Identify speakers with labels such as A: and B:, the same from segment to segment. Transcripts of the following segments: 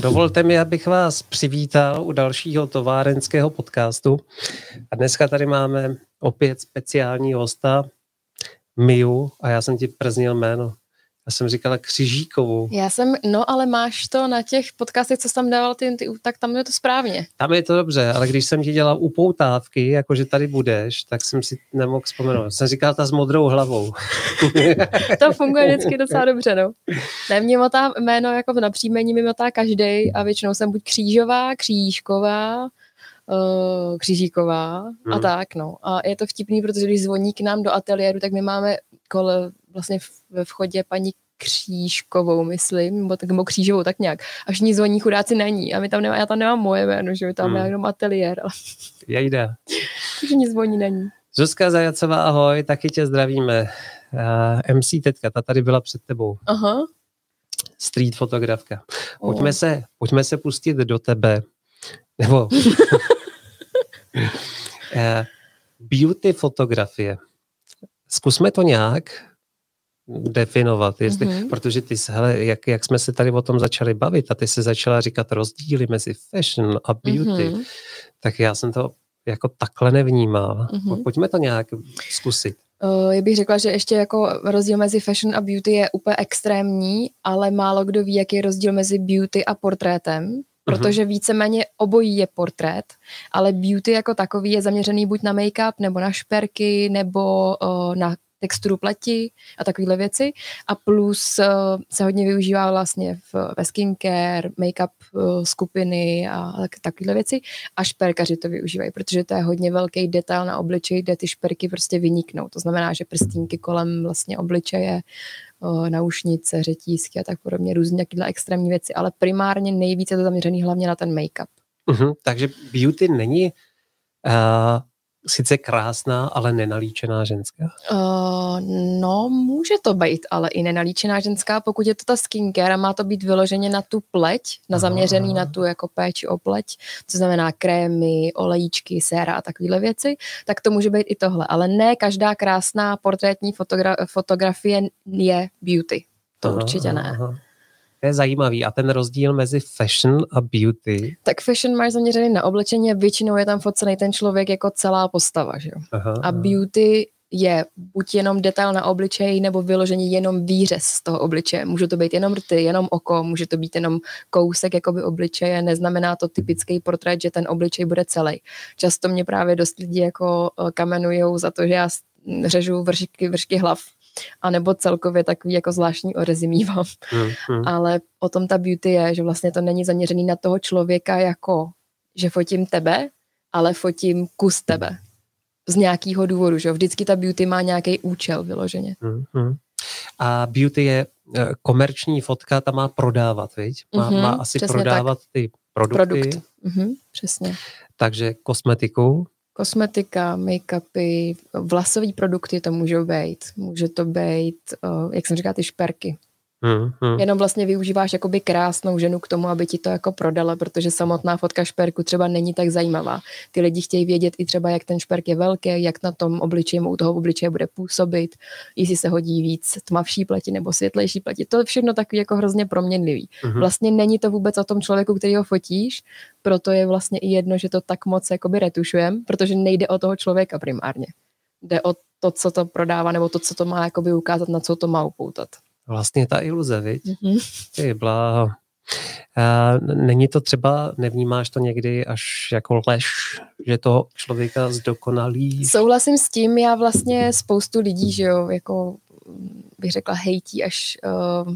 A: Dovolte mi, abych vás přivítal u dalšího továrenského podcastu. A dneska tady máme opět speciální hosta, Miu, a já jsem ti prznil jméno. Já jsem říkala Křižíkovou.
B: Já jsem, no ale máš to na těch podcastech, co jsi tam dával, ty, ty, tak tam je to správně.
A: Tam je to dobře, ale když jsem ti dělal upoutávky, jakože tady budeš, tak jsem si nemohl vzpomenout. Jsem říkal ta s modrou hlavou.
B: to funguje vždycky docela dobře, no. Ne, mě motá jméno jako na příjmení mi motá každý a většinou jsem buď Křížová, Křížková, uh, Křížíková hmm. a tak, no. A je to vtipný, protože když zvoní k nám do ateliéru, tak my máme kole vlastně ve vchodě paní Křížkovou, myslím, nebo tak, nebo Křížovou, tak nějak. Až ní zvoní chudáci není. A my tam nemá, já tam nemám moje jméno, že tam hmm. jenom ateliér. Ale...
A: jde.
B: Takže ní zvoní není.
A: Zuzka Zajacová, ahoj, taky tě zdravíme. Uh, MC Tetka, ta tady byla před tebou.
B: Aha.
A: Street fotografka. Pojďme, oh. se, pojďme se pustit do tebe. Nebo... uh, beauty fotografie. Zkusme to nějak definovat, jestli, mm-hmm. protože ty, hele, jak, jak jsme se tady o tom začali bavit a ty se začala říkat rozdíly mezi fashion a beauty, mm-hmm. tak já jsem to jako takhle nevnímal. Mm-hmm. Pojďme to nějak zkusit.
B: Uh, já bych řekla, že ještě jako rozdíl mezi fashion a beauty je úplně extrémní, ale málo kdo ví, jaký je rozdíl mezi beauty a portrétem, mhm. protože víceméně obojí je portrét, ale beauty jako takový je zaměřený buď na make-up, nebo na šperky, nebo uh, na texturu pleti a takovéhle věci. A plus uh, se hodně využívá vlastně v, ve skincare, make-up uh, skupiny a tak, takovéhle věci. A šperkaři to využívají, protože to je hodně velký detail na obličeji, kde ty šperky prostě vyniknou. To znamená, že prstínky kolem vlastně obličeje, uh, naušnice, řetízky a tak podobně, různě takovéhle extrémní věci, ale primárně nejvíce to zaměřený hlavně na ten make-up.
A: Uh-huh, takže beauty není uh, sice krásná, ale nenalíčená ženská?
B: Uh, no, může to být, ale i nenalíčená ženská, pokud je to ta skincare a má to být vyloženě na tu pleť, na zaměřený Aha. na tu jako péči o pleť, to znamená krémy, olejíčky, séra a takovéhle věci, tak to může být i tohle. Ale ne každá krásná portrétní fotogra- fotografie je beauty. To aha, určitě ne. Aha.
A: To je zajímavý. A ten rozdíl mezi fashion a beauty?
B: Tak fashion máš zaměřený na oblečení a většinou je tam focený ten člověk jako celá postava. Že? Aha, a beauty je buď jenom detail na obličeji, nebo vyložení jenom výřez z toho obličeje. Může to být jenom rty, jenom oko, může to být jenom kousek jakoby obličeje, neznamená to typický portrét, že ten obličej bude celý. Často mě právě dost lidí jako eh, kamenujou za to, že já řežu vršky, vršky hlav a nebo celkově takový jako zvláštní orezy mývám. Mm, mm. Ale o tom ta beauty je, že vlastně to není zaměřený na toho člověka jako, že fotím tebe, ale fotím kus tebe. Z nějakého důvodu, že vždycky ta beauty má nějaký účel vyloženě. Mm, mm.
A: A beauty je eh, komerční fotka, ta má prodávat, viď? Má, mm-hmm, má asi prodávat tak. ty produkty. Produkt.
B: Mm-hmm, přesně.
A: Takže kosmetiku,
B: kosmetika, make-upy, vlasové produkty to můžou být. Může to být, jak jsem říkala, ty šperky. Hmm, hmm. Jenom vlastně využíváš jakoby krásnou ženu k tomu, aby ti to jako prodala, protože samotná fotka šperku třeba není tak zajímavá. Ty lidi chtějí vědět i třeba, jak ten šperk je velký, jak na tom obličeji, u toho obličeje bude působit, jestli se hodí víc tmavší pleti nebo světlejší pleti. To je všechno takový jako hrozně proměnlivý. Hmm. Vlastně není to vůbec o tom člověku, který ho fotíš, proto je vlastně i jedno, že to tak moc jakoby retušujem, protože nejde o toho člověka primárně. Jde o to, co to prodává, nebo to, co to má jakoby ukázat, na co to má upoutat
A: vlastně ta iluze, viď? Mm-hmm. Ty bláho. A není to třeba, nevnímáš to někdy až jako lež, že to člověka zdokonalí?
B: Souhlasím s tím, já vlastně spoustu lidí, že jo, jako bych řekla hejtí až uh,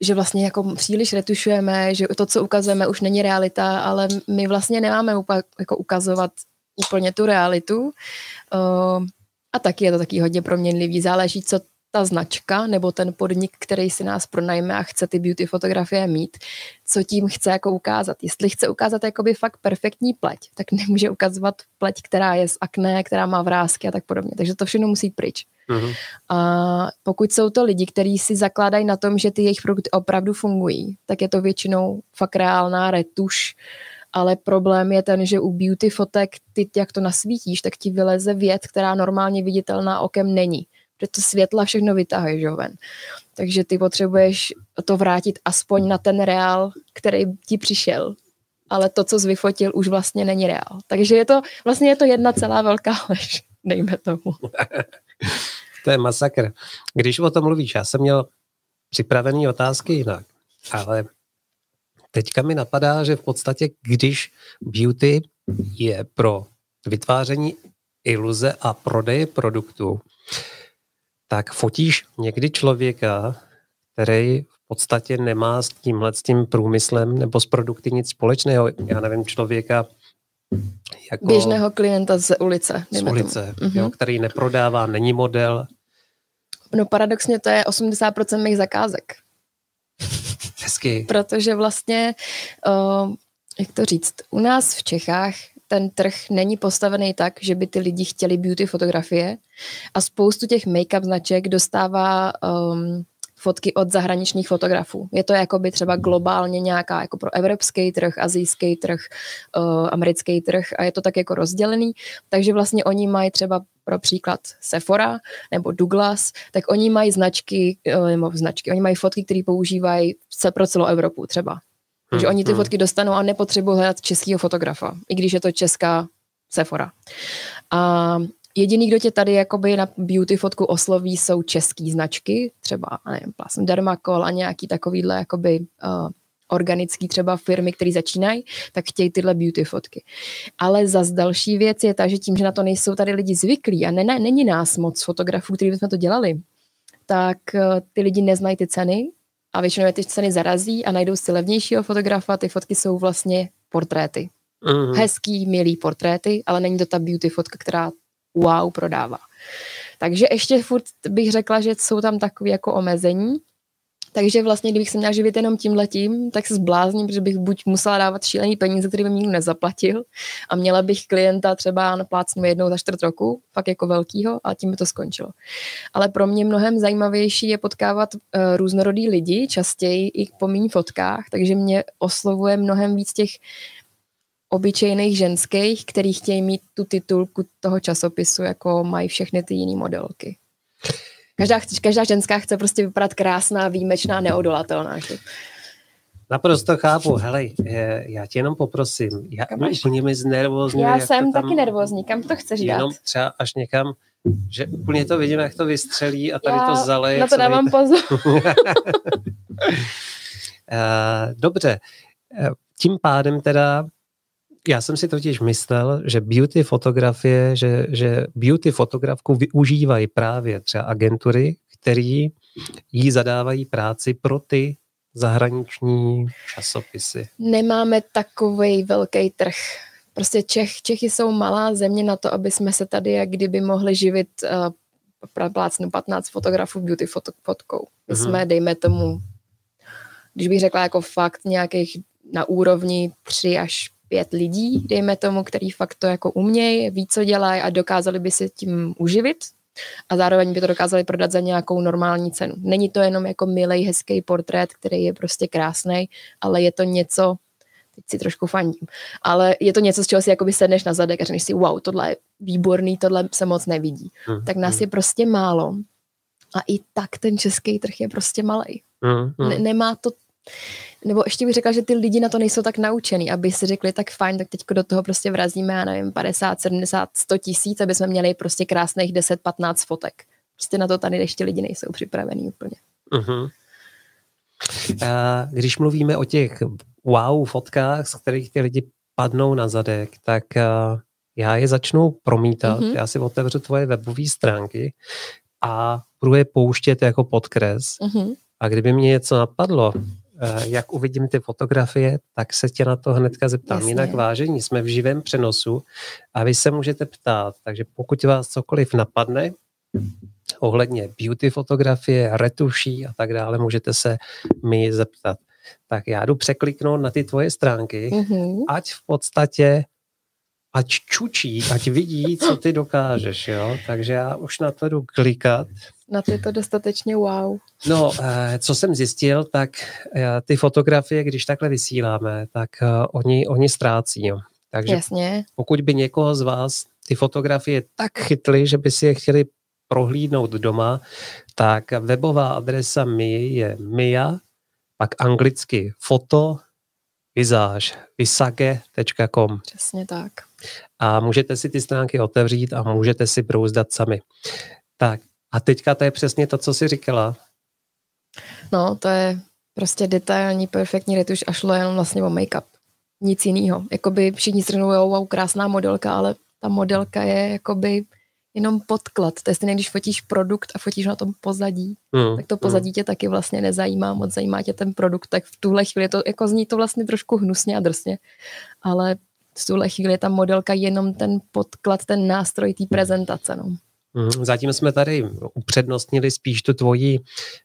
B: že vlastně jako příliš retušujeme, že to, co ukazujeme, už není realita, ale my vlastně nemáme úplně jako ukazovat úplně tu realitu. Uh, a taky je to taky hodně proměnlivý. Záleží, co ta značka nebo ten podnik, který si nás pronajme a chce ty beauty fotografie mít, co tím chce jako ukázat. Jestli chce ukázat jakoby fakt perfektní pleť, tak nemůže ukazovat pleť, která je z akné, která má vrázky a tak podobně. Takže to všechno musí pryč. Uh-huh. A pokud jsou to lidi, kteří si zakládají na tom, že ty jejich produkty opravdu fungují, tak je to většinou fakt reálná retuš, ale problém je ten, že u beauty fotek ty, jak to nasvítíš, tak ti vyleze věc, která normálně viditelná okem není že to světla všechno vytahuje, že ven. Takže ty potřebuješ to vrátit aspoň na ten reál, který ti přišel. Ale to, co jsi vyfotil, už vlastně není reál. Takže je to, vlastně je to jedna celá velká lež, dejme tomu.
A: to je masakr. Když o tom mluvíš, já jsem měl připravené otázky jinak, ale teďka mi napadá, že v podstatě, když beauty je pro vytváření iluze a prodeje produktů, tak fotíš někdy člověka, který v podstatě nemá s tímhle s tím průmyslem nebo s produkty nic společného. Já nevím, člověka
B: jako... Běžného klienta z ulice.
A: Z ulice, jo, který neprodává, není model.
B: No paradoxně to je 80% mých zakázek.
A: Hezky.
B: Protože vlastně, uh, jak to říct, u nás v Čechách ten trh není postavený tak, že by ty lidi chtěli beauty fotografie a spoustu těch make-up značek dostává um, fotky od zahraničních fotografů. Je to jakoby třeba globálně nějaká jako pro evropský trh, azijský trh, uh, americký trh a je to tak jako rozdělený, takže vlastně oni mají třeba pro příklad Sephora nebo Douglas, tak oni mají značky, uh, nebo značky, oni mají fotky, které používají pro celou Evropu třeba. Hmm, oni ty hmm. fotky dostanou a nepotřebují hledat českého fotografa, i když je to česká Sephora. A jediný, kdo tě tady jakoby na beauty fotku osloví, jsou české značky, třeba, nevím, Plasm Dermacol a nějaký takovýhle jakoby uh, organický třeba firmy, které začínají, tak chtějí tyhle beauty fotky. Ale za další věc je ta, že tím, že na to nejsou tady lidi zvyklí a ne, ne, není nás moc fotografů, kteří bychom to dělali, tak uh, ty lidi neznají ty ceny a většinou je ty ceny zarazí a najdou si levnějšího fotografa, ty fotky jsou vlastně portréty. Mm. Hezký, milý portréty, ale není to ta beauty fotka, která wow prodává. Takže ještě furt bych řekla, že jsou tam takové jako omezení, takže vlastně, kdybych se měla živit jenom tím letím, tak se zblázním, protože bych buď musela dávat šílený peníze, který by mi nikdo nezaplatil a měla bych klienta třeba na plácnu jednou za čtvrt roku, fakt jako velkýho a tím by to skončilo. Ale pro mě mnohem zajímavější je potkávat uh, různorodý lidi, častěji i po mých fotkách, takže mě oslovuje mnohem víc těch obyčejných ženských, který chtějí mít tu titulku toho časopisu, jako mají všechny ty jiné modelky. Každá, každá ženská chce prostě vypadat krásná, výjimečná, neodolatelná. Že?
A: Naprosto chápu. Hele, já tě jenom poprosím. Já úplně mi znervozňuji.
B: Já jsem tam, taky nervózní. Kam to chceš
A: jenom dát? třeba až někam, že úplně to vidím, jak to vystřelí a tady
B: já
A: to zaleje.
B: Na to dávám pozor.
A: Eh, dobře. Eh, tím pádem teda já jsem si totiž myslel, že beauty fotografie, že, že beauty fotografku využívají právě třeba agentury, který jí zadávají práci pro ty zahraniční časopisy.
B: Nemáme takový velký trh. Prostě Čech, Čechy jsou malá země na to, aby jsme se tady jak kdyby mohli živit uh, plácnu 15 fotografů beauty foto, fotkou. My mm-hmm. jsme, dejme tomu, když bych řekla jako fakt nějakých na úrovni 3 až pět lidí, dejme tomu, který fakt to jako umějí, ví, co dělají a dokázali by se tím uživit a zároveň by to dokázali prodat za nějakou normální cenu. Není to jenom jako milý, hezký portrét, který je prostě krásný, ale je to něco, teď si trošku fandím, ale je to něco, z čeho si jakoby sedneš na zadek a řekneš si, wow, tohle je výborný, tohle se moc nevidí. Mm, tak nás mm. je prostě málo a i tak ten český trh je prostě malý. Mm, mm. Ne- nemá to nebo ještě bych řekla, že ty lidi na to nejsou tak naučený, aby si řekli, tak fajn, tak teď do toho prostě vrazíme, já nevím, 50, 70, 100 tisíc, aby jsme měli prostě krásných 10, 15 fotek. Prostě na to tady ještě lidi nejsou připravení úplně. Uh-huh.
A: A když mluvíme o těch wow fotkách, z kterých ty lidi padnou na zadek, tak já je začnu promítat, uh-huh. já si otevřu tvoje webové stránky a budu je pouštět jako podkres. Uh-huh. A kdyby mě něco napadlo, Eh, jak uvidím ty fotografie, tak se tě na to hnedka zeptám. Jasně. Jinak vážení, jsme v živém přenosu a vy se můžete ptát, takže pokud vás cokoliv napadne, ohledně beauty fotografie, retuší a tak dále, můžete se mi zeptat. Tak já jdu překliknout na ty tvoje stránky, mm-hmm. ať v podstatě ať čučí, ať vidí, co ty dokážeš, jo. Takže já už na to jdu klikat.
B: Na ty to dostatečně wow.
A: No, eh, co jsem zjistil, tak eh, ty fotografie, když takhle vysíláme, tak eh, oni, oni ztrácí, jo. Takže
B: Jasně.
A: pokud by někoho z vás ty fotografie tak chytly, že by si je chtěli prohlídnout doma, tak webová adresa mi je mia, pak anglicky foto, vizáž, visage.com.
B: Přesně tak.
A: A můžete si ty stránky otevřít a můžete si brouzdat sami. Tak a teďka to je přesně to, co jsi říkala.
B: No, to je prostě detailní, perfektní retuš a šlo jenom vlastně o make-up. Nic jiného. Jakoby všichni řeknou, wow, krásná modelka, ale ta modelka je jakoby jenom podklad. To je stejné, když fotíš produkt a fotíš na tom pozadí, mm, tak to pozadí mm. tě taky vlastně nezajímá, moc zajímá tě ten produkt, tak v tuhle chvíli to, jako zní to vlastně trošku hnusně a drsně, ale v tuhle chvíli je ta modelka jenom ten podklad, ten nástroj té prezentace. No.
A: Mm, zatím jsme tady upřednostnili spíš tu tvoji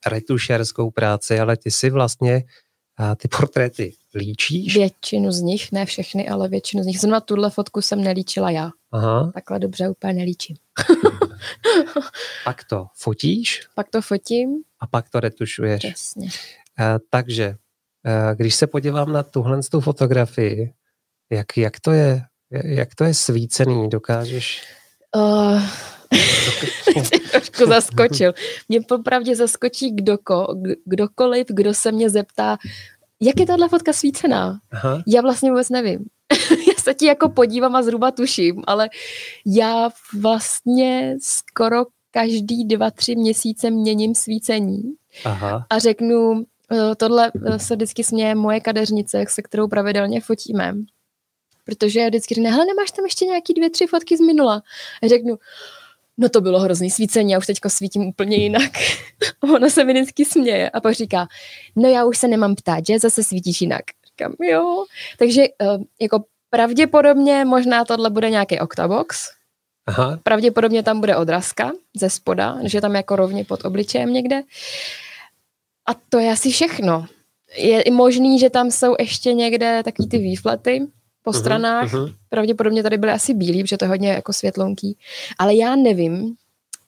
A: retušerskou práci, ale ty si vlastně a ty portréty líčíš?
B: Většinu z nich, ne všechny, ale většinu z nich. Zrovna tuhle fotku jsem nelíčila já. Aha. Takhle dobře úplně nelíčím.
A: pak to fotíš?
B: Pak to fotím.
A: A pak to retušuješ.
B: Přesně.
A: Uh, takže, uh, když se podívám na tuhle tu fotografii, jak, jak, to je, jak to je svícený, dokážeš? Uh,
B: trošku zaskočil. Mě popravdě zaskočí kdoko, kdokoliv, kdo se mě zeptá, jak je tahle fotka svícená? Aha. Já vlastně vůbec nevím. já se ti jako podívám a zhruba tuším, ale já vlastně skoro každý dva, tři měsíce měním svícení Aha. a řeknu, eh, tohle eh, se vždycky směje moje kadeřnice, se kterou pravidelně fotíme. Protože já vždycky řekne, hele, nemáš tam ještě nějaký dvě, tři fotky z minula? A řeknu, no to bylo hrozný svícení, já už teďko svítím úplně jinak. Ona se mi vždycky směje a pak říká, no já už se nemám ptát, že zase svítíš jinak. Říkám, jo. Takže uh, jako pravděpodobně možná tohle bude nějaký octabox, Aha. Pravděpodobně tam bude odrazka ze spoda, že tam jako rovně pod obličejem někde. A to je asi všechno. Je i možný, že tam jsou ještě někde takový ty výflety, po uh-huh, stranách. Uh-huh. Pravděpodobně tady byly asi bílý, protože to je hodně jako světlonký. Ale já nevím,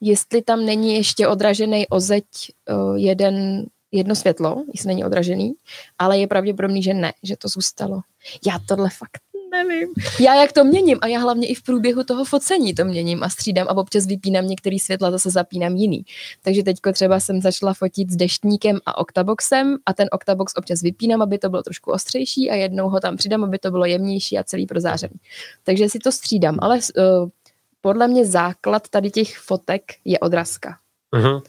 B: jestli tam není ještě odražený ozeď uh, jeden, jedno světlo, jestli není odražený, ale je pravděpodobný, že ne, že to zůstalo. Já tohle fakt nevím. Já jak to měním a já hlavně i v průběhu toho focení to měním a střídám a občas vypínám některý světla, zase zapínám jiný. Takže teďko třeba jsem začala fotit s deštníkem a oktaboxem a ten oktabox občas vypínám, aby to bylo trošku ostřejší a jednou ho tam přidám, aby to bylo jemnější a celý prozářený. Takže si to střídám, ale uh, podle mě základ tady těch fotek je odrazka. Uh-huh.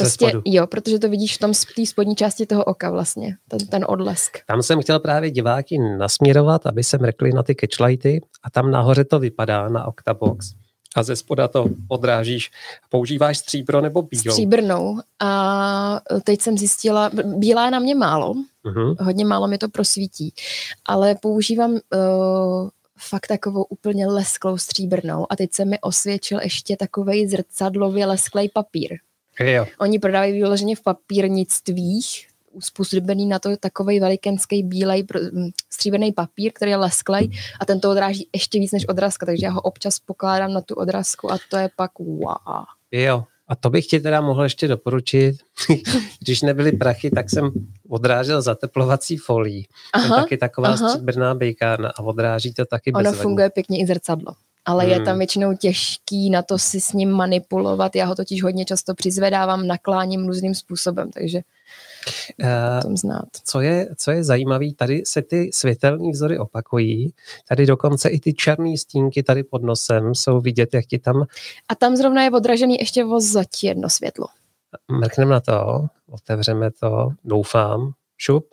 B: Prostě jo, protože to vidíš v tom té spodní části toho oka vlastně, ten, ten odlesk.
A: Tam jsem chtěl právě diváky nasměrovat, aby se mrkli na ty catchlighty a tam nahoře to vypadá na Octabox a ze spoda to odrážíš. Používáš stříbro nebo bílou?
B: Stříbrnou. A teď jsem zjistila, bílá je na mě málo, uh-huh. hodně málo mi to prosvítí, ale používám uh, fakt takovou úplně lesklou stříbrnou a teď se mi osvědčil ještě takovej zrcadlově lesklej papír.
A: Jo.
B: Oni prodávají vyloženě v papírnictvích, způsobený na to takový velikenský bílej stříbrný papír, který je lesklej a ten to odráží ještě víc než odrazka, takže já ho občas pokládám na tu odrazku a to je pak wow.
A: Jo, a to bych ti teda mohl ještě doporučit. Když nebyly prachy, tak jsem odrážel zateplovací folí. Aha, taky taková aha. stříbrná bejkárna a odráží to taky
B: Ono funguje pěkně i zrcadlo ale hmm. je tam hmm. většinou těžký na to si s ním manipulovat. Já ho totiž hodně často přizvedávám, nakláním různým způsobem, takže uh, tom znát.
A: Co je, co je zajímavé, tady se ty světelné vzory opakují, tady dokonce i ty černé stínky tady pod nosem jsou vidět, jak ti tam...
B: A tam zrovna je odražený ještě vozať jedno světlo.
A: Mrkneme na to, otevřeme to, doufám. Šup.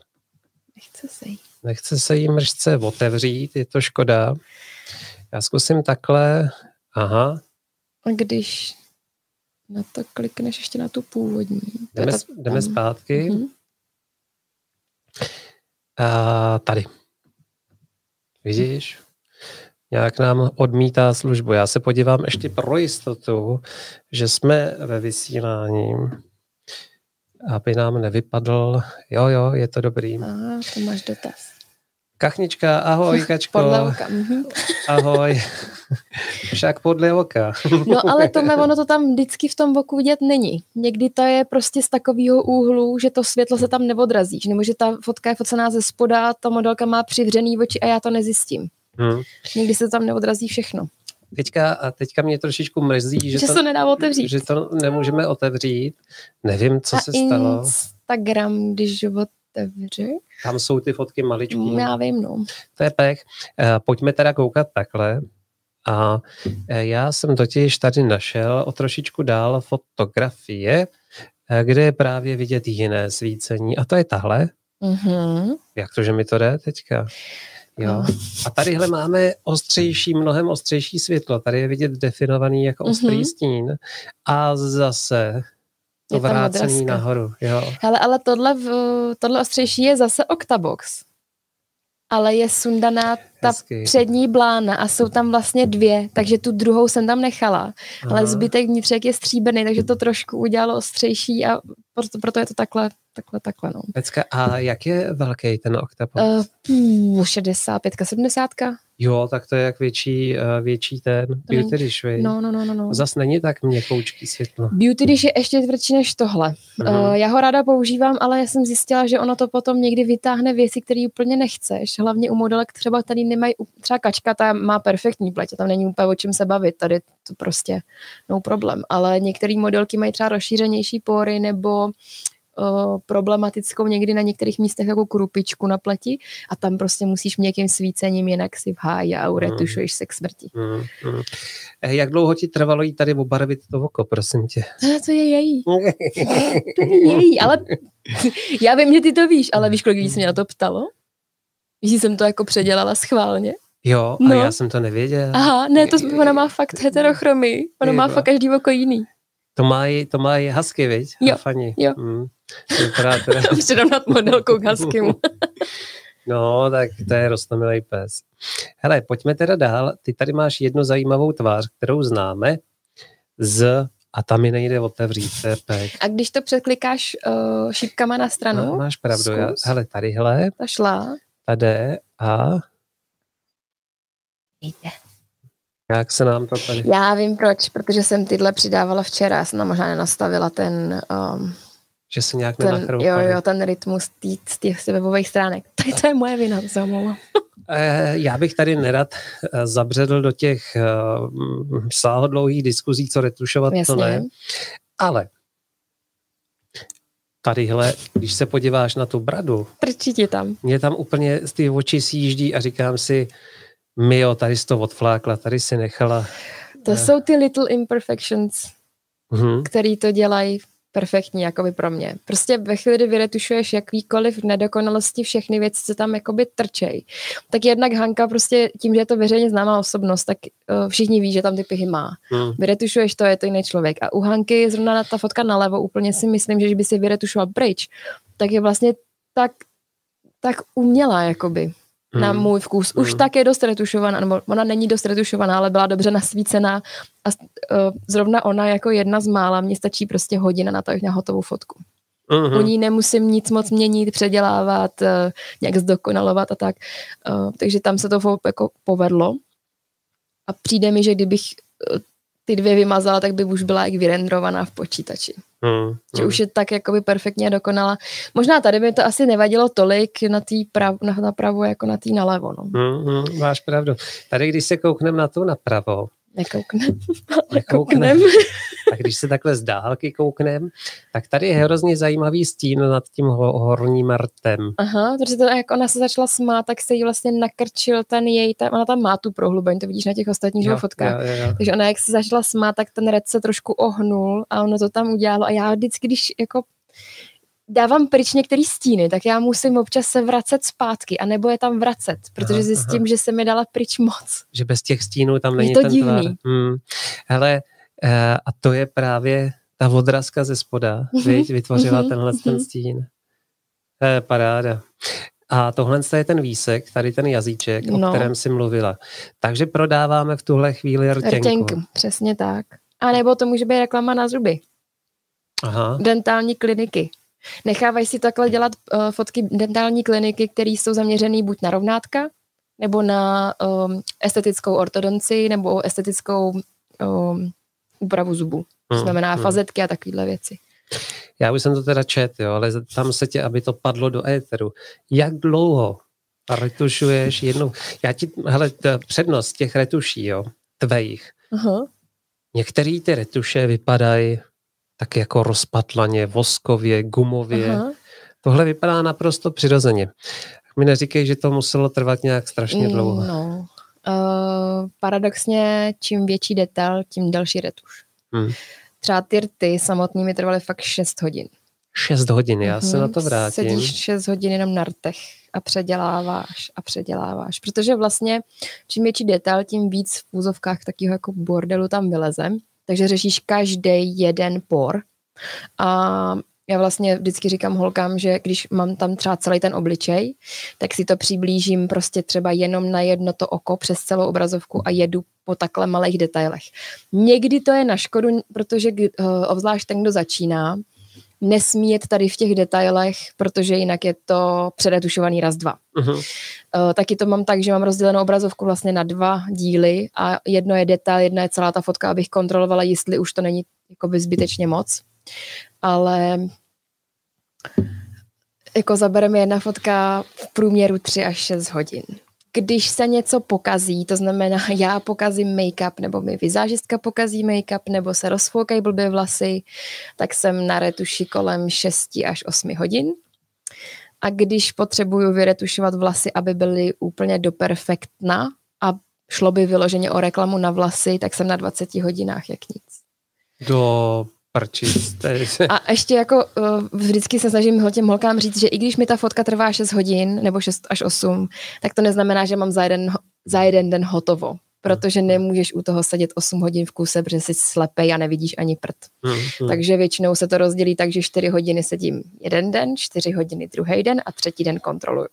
B: Nechce se jí.
A: Nechce se jí mržce otevřít, je to škoda. Já zkusím takhle. Aha.
B: A když na to klikneš ještě na tu původní.
A: Jdeme, ta, jdeme zpátky. Uh-huh. A tady. Vidíš? Nějak nám odmítá službu. Já se podívám ještě pro jistotu, že jsme ve vysílání, aby nám nevypadl. Jo, jo, je to dobrý.
B: Aha, to máš dotaz.
A: Kachnička, ahoj, Kačko.
B: Podle oka. Mhm.
A: Ahoj. Však podle oka.
B: no ale to ono to tam vždycky v tom boku vidět není. Někdy to je prostě z takového úhlu, že to světlo se tam neodrazí. Nebo že ta fotka je focená ze spoda, ta modelka má přivřený oči a já to nezjistím. Hmm. Někdy se tam neodrazí všechno.
A: teďka, a teďka mě trošičku mrzí, že,
B: že
A: to,
B: to nedá otevřít.
A: že to nemůžeme otevřít. Nevím, co
B: a
A: se stalo.
B: Instagram, když otevřeš?
A: Tam jsou ty fotky maličký.
B: Já vím, no.
A: To je pech. Eh, Pojďme teda koukat takhle. A eh, já jsem totiž tady našel o trošičku dál fotografie, eh, kde je právě vidět jiné svícení. A to je tahle.
B: Mhm.
A: Jak to, že mi to jde teďka? Jo.
B: No.
A: A tadyhle máme ostřejší, mnohem ostřejší světlo. Tady je vidět definovaný jako ostrý
B: Mhm.
A: stín. A zase to
B: odrazka.
A: nahoru. Jo.
B: Hele, ale tohle, v- tohle ostřejší je zase Octabox. Ale je sundaná ta
A: Hezky.
B: přední blána a jsou tam vlastně dvě, takže tu druhou jsem tam nechala.
A: Aha.
B: Ale zbytek vnitřek je stříbrný, takže to trošku udělalo ostřejší a proto, proto je to takhle, takhle, takhle, no.
A: Pecka, a jak je velký ten oktapod?
B: Uh, pů, 65, 70.
A: Jo, tak to je jak větší, eh, větší ten
B: není-
A: beauty dish?
B: No, no, no, no. no.
A: Zas není tak měkoučký světlo.
B: Beauty dish je ještě tvrdší než tohle.
A: Mhm.
B: Uh, já ho ráda používám, ale já jsem zjistila, že ono to potom někdy vytáhne věci, které úplně nechceš. Hlavně u modelek třeba, tady nemají, třeba kačka, ta má perfektní pleť, a tam není úplně o čem se bavit, tady to prostě no problém. Ale některé modelky mají třeba rozšířenější pory nebo uh, problematickou někdy na některých místech jako krupičku na pleti a tam prostě musíš měkkým svícením, jinak si v háji a uretušuješ se k smrti.
A: Mm, mm. Eh, Jak dlouho ti trvalo jí tady obarvit to oko, prosím tě?
B: To je její. To je její, ale já vím, že ty to víš, ale víš, kolik lidí se mě na to ptalo? Víš, že jsem to jako předělala schválně?
A: Jo, a
B: No.
A: já jsem to nevěděl.
B: Aha, ne, to ona má fakt heterochromy. Ona má fakt každý oko jiný.
A: To má i, to má i husky, viď?
B: Jo,
A: Fani.
B: jo.
A: Mm. Teda,
B: Předám nad modelkou k huskymu.
A: no, tak to je rostomilý pes. Hele, pojďme teda dál. Ty tady máš jednu zajímavou tvář, kterou známe z a tam mi nejde otevřít, to je pech.
B: A když to překlikáš uh, šípkama na stranu,
A: No, máš pravdu. Já,
B: zkus.
A: hele, tadyhle,
B: ta šla.
A: tady a jak se nám to tady...
B: Já vím proč, protože jsem tyhle přidávala včera, já jsem tam možná nenastavila ten, um,
A: Že se nějak
B: ten, jo,
A: nenachroupali.
B: jo, ten rytmus tý, z těch webových stránek. To je, to je moje vina, se omlouvám.
A: Eh, Já bych tady nerad eh, zabředl do těch mm, sáhodlouhých diskuzí, co retušovat, to
B: Jasně.
A: ne. Ale tadyhle, když se podíváš na tu bradu,
B: Trčí ti tam.
A: mě tam úplně z ty oči sjíždí a říkám si, Mio, tady jsi to odflákla, tady si nechala.
B: To
A: Eh.
B: jsou ty little imperfections,
A: Mhm.
B: který to dělají perfektní, jakoby pro mě. Prostě ve chvíli, kdy vyretušuješ jakýkoliv nedokonalosti, všechny věci, co tam jakoby trčej. Tak jednak Hanka prostě tím, že je to veřejně známá osobnost, tak uh, všichni ví, že tam ty pihy má.
A: Mhm.
B: Vyretušuješ to, je to jiný člověk. A u Hanky zrovna na ta fotka nalevo úplně si myslím, že kdyby si vyretušoval pryč, tak je vlastně tak, tak umělá, jakoby na
A: Mhm.
B: můj vkus. Už
A: Mm.
B: tak je dost retušovaná, nebo ona není dost retušovaná, ale byla dobře nasvícená a uh, zrovna ona jako jedna z mála, mně stačí prostě hodina na to, na hotovou fotku.
A: Mhm.
B: U ní nemusím nic moc měnit, předělávat, uh, nějak zdokonalovat a tak. Uh, takže tam se to jako povedlo. A přijde mi, že kdybych uh, ty dvě vymazala, tak by už byla jak vyrendrovaná v počítači.
A: Mhm.
B: Že už je tak jakoby perfektně dokonala. Možná tady by to asi nevadilo tolik na té prav, na, napravo jako na té nalevo. No.
A: Mhm, máš pravdu. Tady, když se koukneme na tu napravo,
B: Nekoukne.
A: Nekouknem. tak když se takhle z dálky kouknem, tak tady je hrozně zajímavý stín nad tím ho- horním rtem.
B: Aha, protože to, jak ona se začala smát, tak se jí vlastně nakrčil ten její, ta, ona tam má tu prohlubeň, to vidíš na těch ostatních jo, fotkách.
A: Jo, jo, jo.
B: Takže ona, jak se začala smát, tak ten red se trošku ohnul a ono to tam udělalo. A já vždycky, když jako dávám pryč některý stíny, tak já musím občas se vracet zpátky, anebo je tam vracet, protože
A: Aha,
B: zjistím,
A: aha.
B: že se mi dala pryč moc.
A: Že bez těch stínů tam
B: Je
A: není
B: to
A: ten
B: divný.
A: tvar. Hmm. Hele, eh, a to je právě ta odrazka ze spoda,
B: Mhm,
A: viď? vytvořila
B: mhm,
A: tenhle ten
B: mhm.
A: stín. To je paráda. A tohle je ten výsek, tady ten jazyček, o
B: No.
A: kterém si mluvila. Takže prodáváme v tuhle chvíli rtěnku.
B: Rtěnku, přesně tak. A nebo to může být reklama na zuby.
A: Aha.
B: Dentální kliniky. Nechávají si takhle dělat uh, fotky dentální kliniky, které jsou zaměřené buď na rovnátka, nebo na um, estetickou ortodonci, nebo estetickou um, úpravu zubů. To
A: Hmm,
B: znamená
A: hmm.
B: fazetky a takovéhle věci.
A: Já už jsem to teda čet, jo, ale tam se tě, aby to padlo do éteru. Jak dlouho retušuješ jednou? Já ti, hele, t- přednost těch retuší, jo, tvejich. Uh-huh. Některé ty retuše vypadají tak jako rozpatlaně, voskově, gumově. Uh-huh. Tohle vypadá naprosto přirozeně. Mi neříkej, že to muselo trvat nějak strašně dlouho.
B: No. Uh, paradoxně, čím větší detail, tím delší retuš. Hmm. Třeba ty rty samotný mi trvaly fakt 6 hodin.
A: 6 hodin, já mm-hmm. se na to mhm. vrátím.
B: Sedíš 6 hodin jenom na rtech a předěláváš a předěláváš. Protože vlastně čím větší detail, tím víc v úzovkách takového jako bordelu tam vyleze. Takže řešíš každý jeden por. A já vlastně vždycky říkám holkám, že když mám tam třeba celý ten obličej, tak si to přiblížím prostě třeba jenom na jedno to oko přes celou obrazovku a jedu po takhle malých detailech. Někdy to je na škodu, protože uh, obzvlášť ten, kdo začíná, nesmí jet tady v těch detailech, protože jinak je to předetušovaný raz dva. Uh-huh. Uh, taky to mám tak, že mám rozdělenou obrazovku vlastně na dva díly a jedno je detail, jedna je celá ta fotka, abych kontrolovala, jestli už to není jakoby zbytečně moc. Ale jako zabereme jedna fotka v průměru 3 až 6 hodin když se něco pokazí, to znamená, já pokazím make-up, nebo mi vizážistka pokazí make-up, nebo se rozfoukají blbě vlasy, tak jsem na retuši kolem 6 až 8 hodin. A když potřebuju vyretušovat vlasy, aby byly úplně do perfektna a šlo by vyloženě o reklamu na vlasy, tak jsem na 20 hodinách jak nic.
A: Do prčic.
B: A ještě jako uh, vždycky se snažím těm holkám říct, že i když mi ta fotka trvá 6 hodin nebo 6 až 8, tak to neznamená, že mám za jeden, za jeden den hotovo. Protože hmm. nemůžeš u toho sedět 8 hodin v kuse, protože jsi slepej a nevidíš ani prd. Hmm, hmm. Takže většinou se to rozdělí tak, že 4 hodiny sedím jeden den, 4 hodiny druhý den a třetí den kontroluju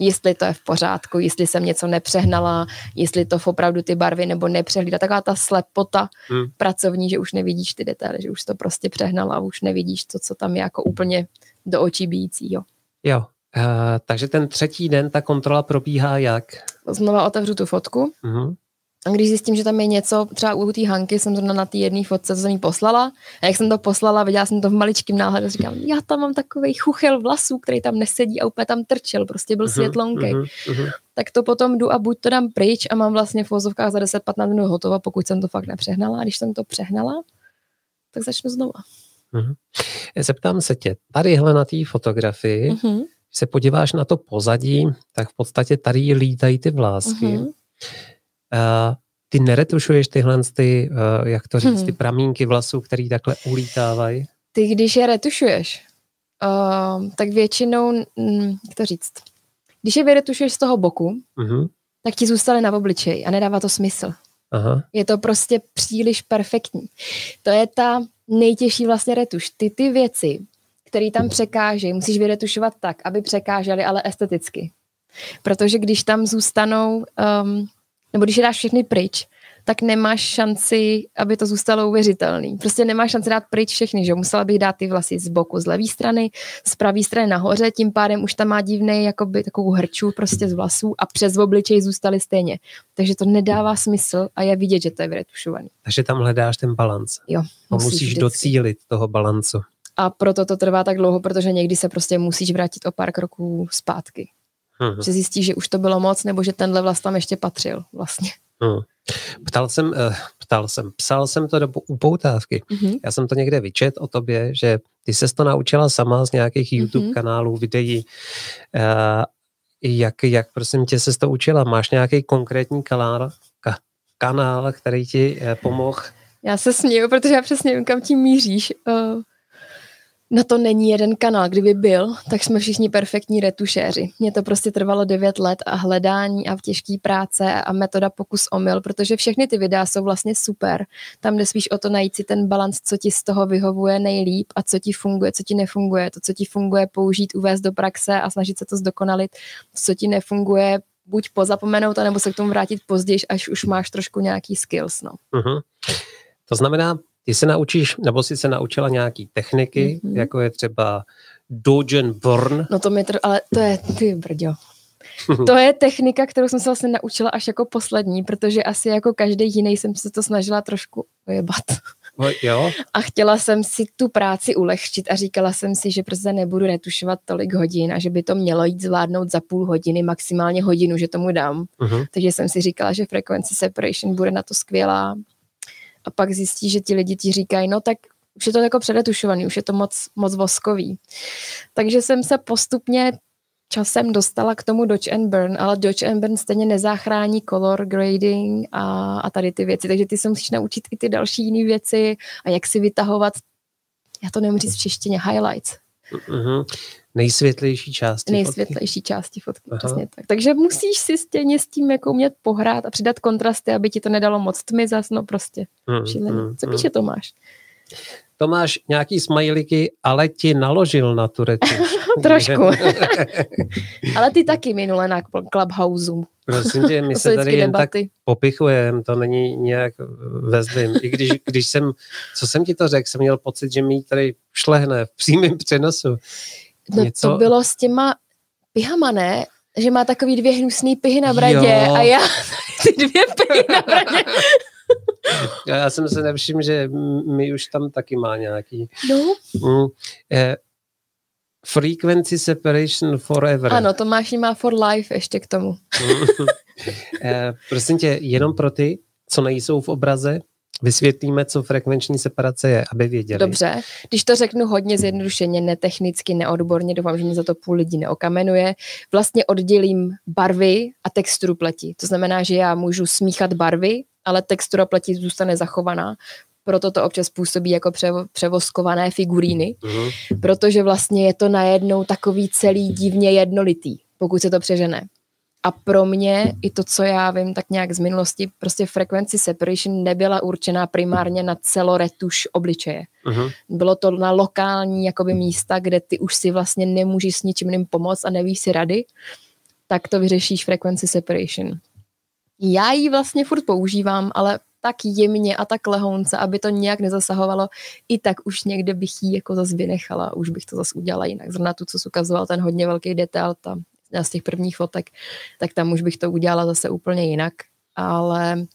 B: jestli to je v pořádku, jestli jsem něco nepřehnala, jestli to opravdu ty barvy nebo nepřehlídá. Taková ta slepota hmm. pracovní, že už nevidíš ty detaily, že už to prostě přehnala a už nevidíš to, co tam je jako úplně do očí bíjící. Jo.
A: jo. Uh, takže ten třetí den ta kontrola probíhá jak?
B: Znova otevřu tu fotku. Uh-huh. A když zjistím, že tam je něco, třeba u té Hanky jsem zrovna na té jedné fotce, co jsem jí poslala, a jak jsem to poslala, viděla jsem to v maličkém náhledu, říkám, já tam mám takový chuchel vlasů, který tam nesedí a úplně tam trčel, prostě byl uh-huh, světlonký. Uh-huh, uh-huh. Tak to potom jdu a buď to dám pryč a mám vlastně v vozovkách za 10-15 minut hotovo, pokud jsem to fakt nepřehnala. A když jsem to přehnala, tak začnu znova.
A: Uh-huh. Zeptám se tě, tadyhle na té fotografii, uh-huh. se podíváš na to pozadí, tak v podstatě tady lítají ty vlásky. Uh-huh Uh, ty neretušuješ tyhle, ty, uh, jak to říct, hmm. ty pramínky vlasů, který takhle ulítávají?
B: Ty, když je retušuješ, uh, tak většinou, mm, jak to říct, když je vyretušuješ z toho boku, uh-huh. tak ti zůstaly na obličeji a nedává to smysl. Aha. Je to prostě příliš perfektní. To je ta nejtěžší vlastně retuš. Ty ty věci, které tam překážejí, musíš vyretušovat tak, aby překážely, ale esteticky. Protože když tam zůstanou um, nebo když je dáš všechny pryč, tak nemáš šanci, aby to zůstalo uvěřitelný. Prostě nemáš šanci dát pryč všechny, že musela bych dát ty vlasy z boku, z levé strany, z pravé strany nahoře, tím pádem už tam má divný jakoby takovou hrču prostě z vlasů a přes obličej zůstaly stejně. Takže to nedává smysl a je vidět, že to je vyretušovaný.
A: Takže tam hledáš ten balans.
B: Jo.
A: Musíš, musíš docílit toho balancu.
B: A proto to trvá tak dlouho, protože někdy se prostě musíš vrátit o pár kroků zpátky. Hmm. Že zjistíš, že už to bylo moc, nebo že tenhle vlast tam ještě patřil vlastně.
A: Hmm. Ptal jsem, uh, ptal jsem, psal jsem to do upoutávky. Mm-hmm. Já jsem to někde vyčet o tobě, že ty ses to naučila sama z nějakých YouTube mm-hmm. kanálů, videí. Uh, jak, jak prosím tě se to učila? Máš nějaký konkrétní kanál, ka, kanál který ti uh, pomohl?
B: Já se směju, protože já přesně vím, kam tím míříš. Uh, na to není jeden kanál. Kdyby byl, tak jsme všichni perfektní retušéři. Mně to prostě trvalo 9 let a hledání a v těžké práce a metoda pokus omyl, protože všechny ty videa jsou vlastně super. Tam jde spíš o to najít si ten balans, co ti z toho vyhovuje nejlíp a co ti funguje, co ti nefunguje. To, co ti funguje, použít, uvést do praxe a snažit se to zdokonalit. To, co ti nefunguje, buď pozapomenout, anebo se k tomu vrátit později, až už máš trošku nějaký skills. No. Uh-huh.
A: To znamená, ty se naučíš, nebo si se naučila nějaký techniky, mm-hmm. jako je třeba Dogen Born.
B: No to mi tr- ale to je, ty brďo. to je technika, kterou jsem se vlastně naučila až jako poslední, protože asi jako každý jiný jsem se to snažila trošku vyjebat.
A: jo.
B: A chtěla jsem si tu práci ulehčit a říkala jsem si, že prostě nebudu retušovat tolik hodin a že by to mělo jít zvládnout za půl hodiny, maximálně hodinu, že tomu dám. Uh-huh. Takže jsem si říkala, že frequency separation bude na to skvělá. A pak zjistí, že ti lidi ti říkají, no tak už je to jako předetušovaný, už je to moc, moc voskový. Takže jsem se postupně časem dostala k tomu Dodge and Burn, ale Dodge and Burn stejně nezachrání color grading a, a tady ty věci, takže ty se musíš naučit i ty další jiné věci a jak si vytahovat, já to nemůžu říct v češtině, highlights.
A: Mm-hmm. Nejsvětlejší části
B: Nejsvětlejší fotky. části fotky, Aha. přesně tak. Takže musíš si stejně s tím jako umět pohrát a přidat kontrasty, aby ti to nedalo moc tmy zas, no prostě mm, Mm, Co píše Tomáš?
A: Tomáš nějaký smajliky, ale ti naložil na tu.
B: Trošku. ale ty taky minule na Clubhouse.
A: Prosím tě, my se tady jen tak popichujeme, to není nějak ve zlým. I když, když jsem, co jsem ti to řekl, jsem měl pocit, že mi tady šlehne v přímém přenosu.
B: No Něco... to bylo s těma pihama, ne? Že má takový dvě hnusný pihy na bradě jo. a já ty dvě pihy na bradě.
A: Já jsem se nevšiml, že my už tam taky má nějaký.
B: No. Mm,
A: eh, frequency separation forever.
B: Ano, Tomáš má for life ještě k tomu.
A: eh, prosím tě, jenom pro ty, co nejsou v obraze, Vysvětlíme, co frekvenční separace je, aby věděli.
B: Dobře, když to řeknu hodně zjednodušeně, netechnicky, neodborně, doufám, že mě za to půl lidí neokamenuje, vlastně oddělím barvy a texturu pleti. To znamená, že já můžu smíchat barvy, ale textura pleti zůstane zachovaná. Proto to občas působí jako převoskované figuríny, uh-huh. protože vlastně je to najednou takový celý divně jednolitý, pokud se to přežene. A pro mě i to, co já vím tak nějak z minulosti, prostě frequency separation nebyla určená primárně na celoretuš obličeje. Uh-huh. Bylo to na lokální jakoby místa, kde ty už si vlastně nemůžeš s ničím jiným pomoct a nevíš si rady, tak to vyřešíš frequency separation. Já ji vlastně furt používám, ale tak jemně a tak lehounce, aby to nějak nezasahovalo, i tak už někde bych ji jako zase vynechala, už bych to zase udělala jinak. Zrovna tu, co ukazoval, ten hodně velký detail, ta z těch prvních fotek, tak tam už bych to udělala zase úplně jinak, ale e,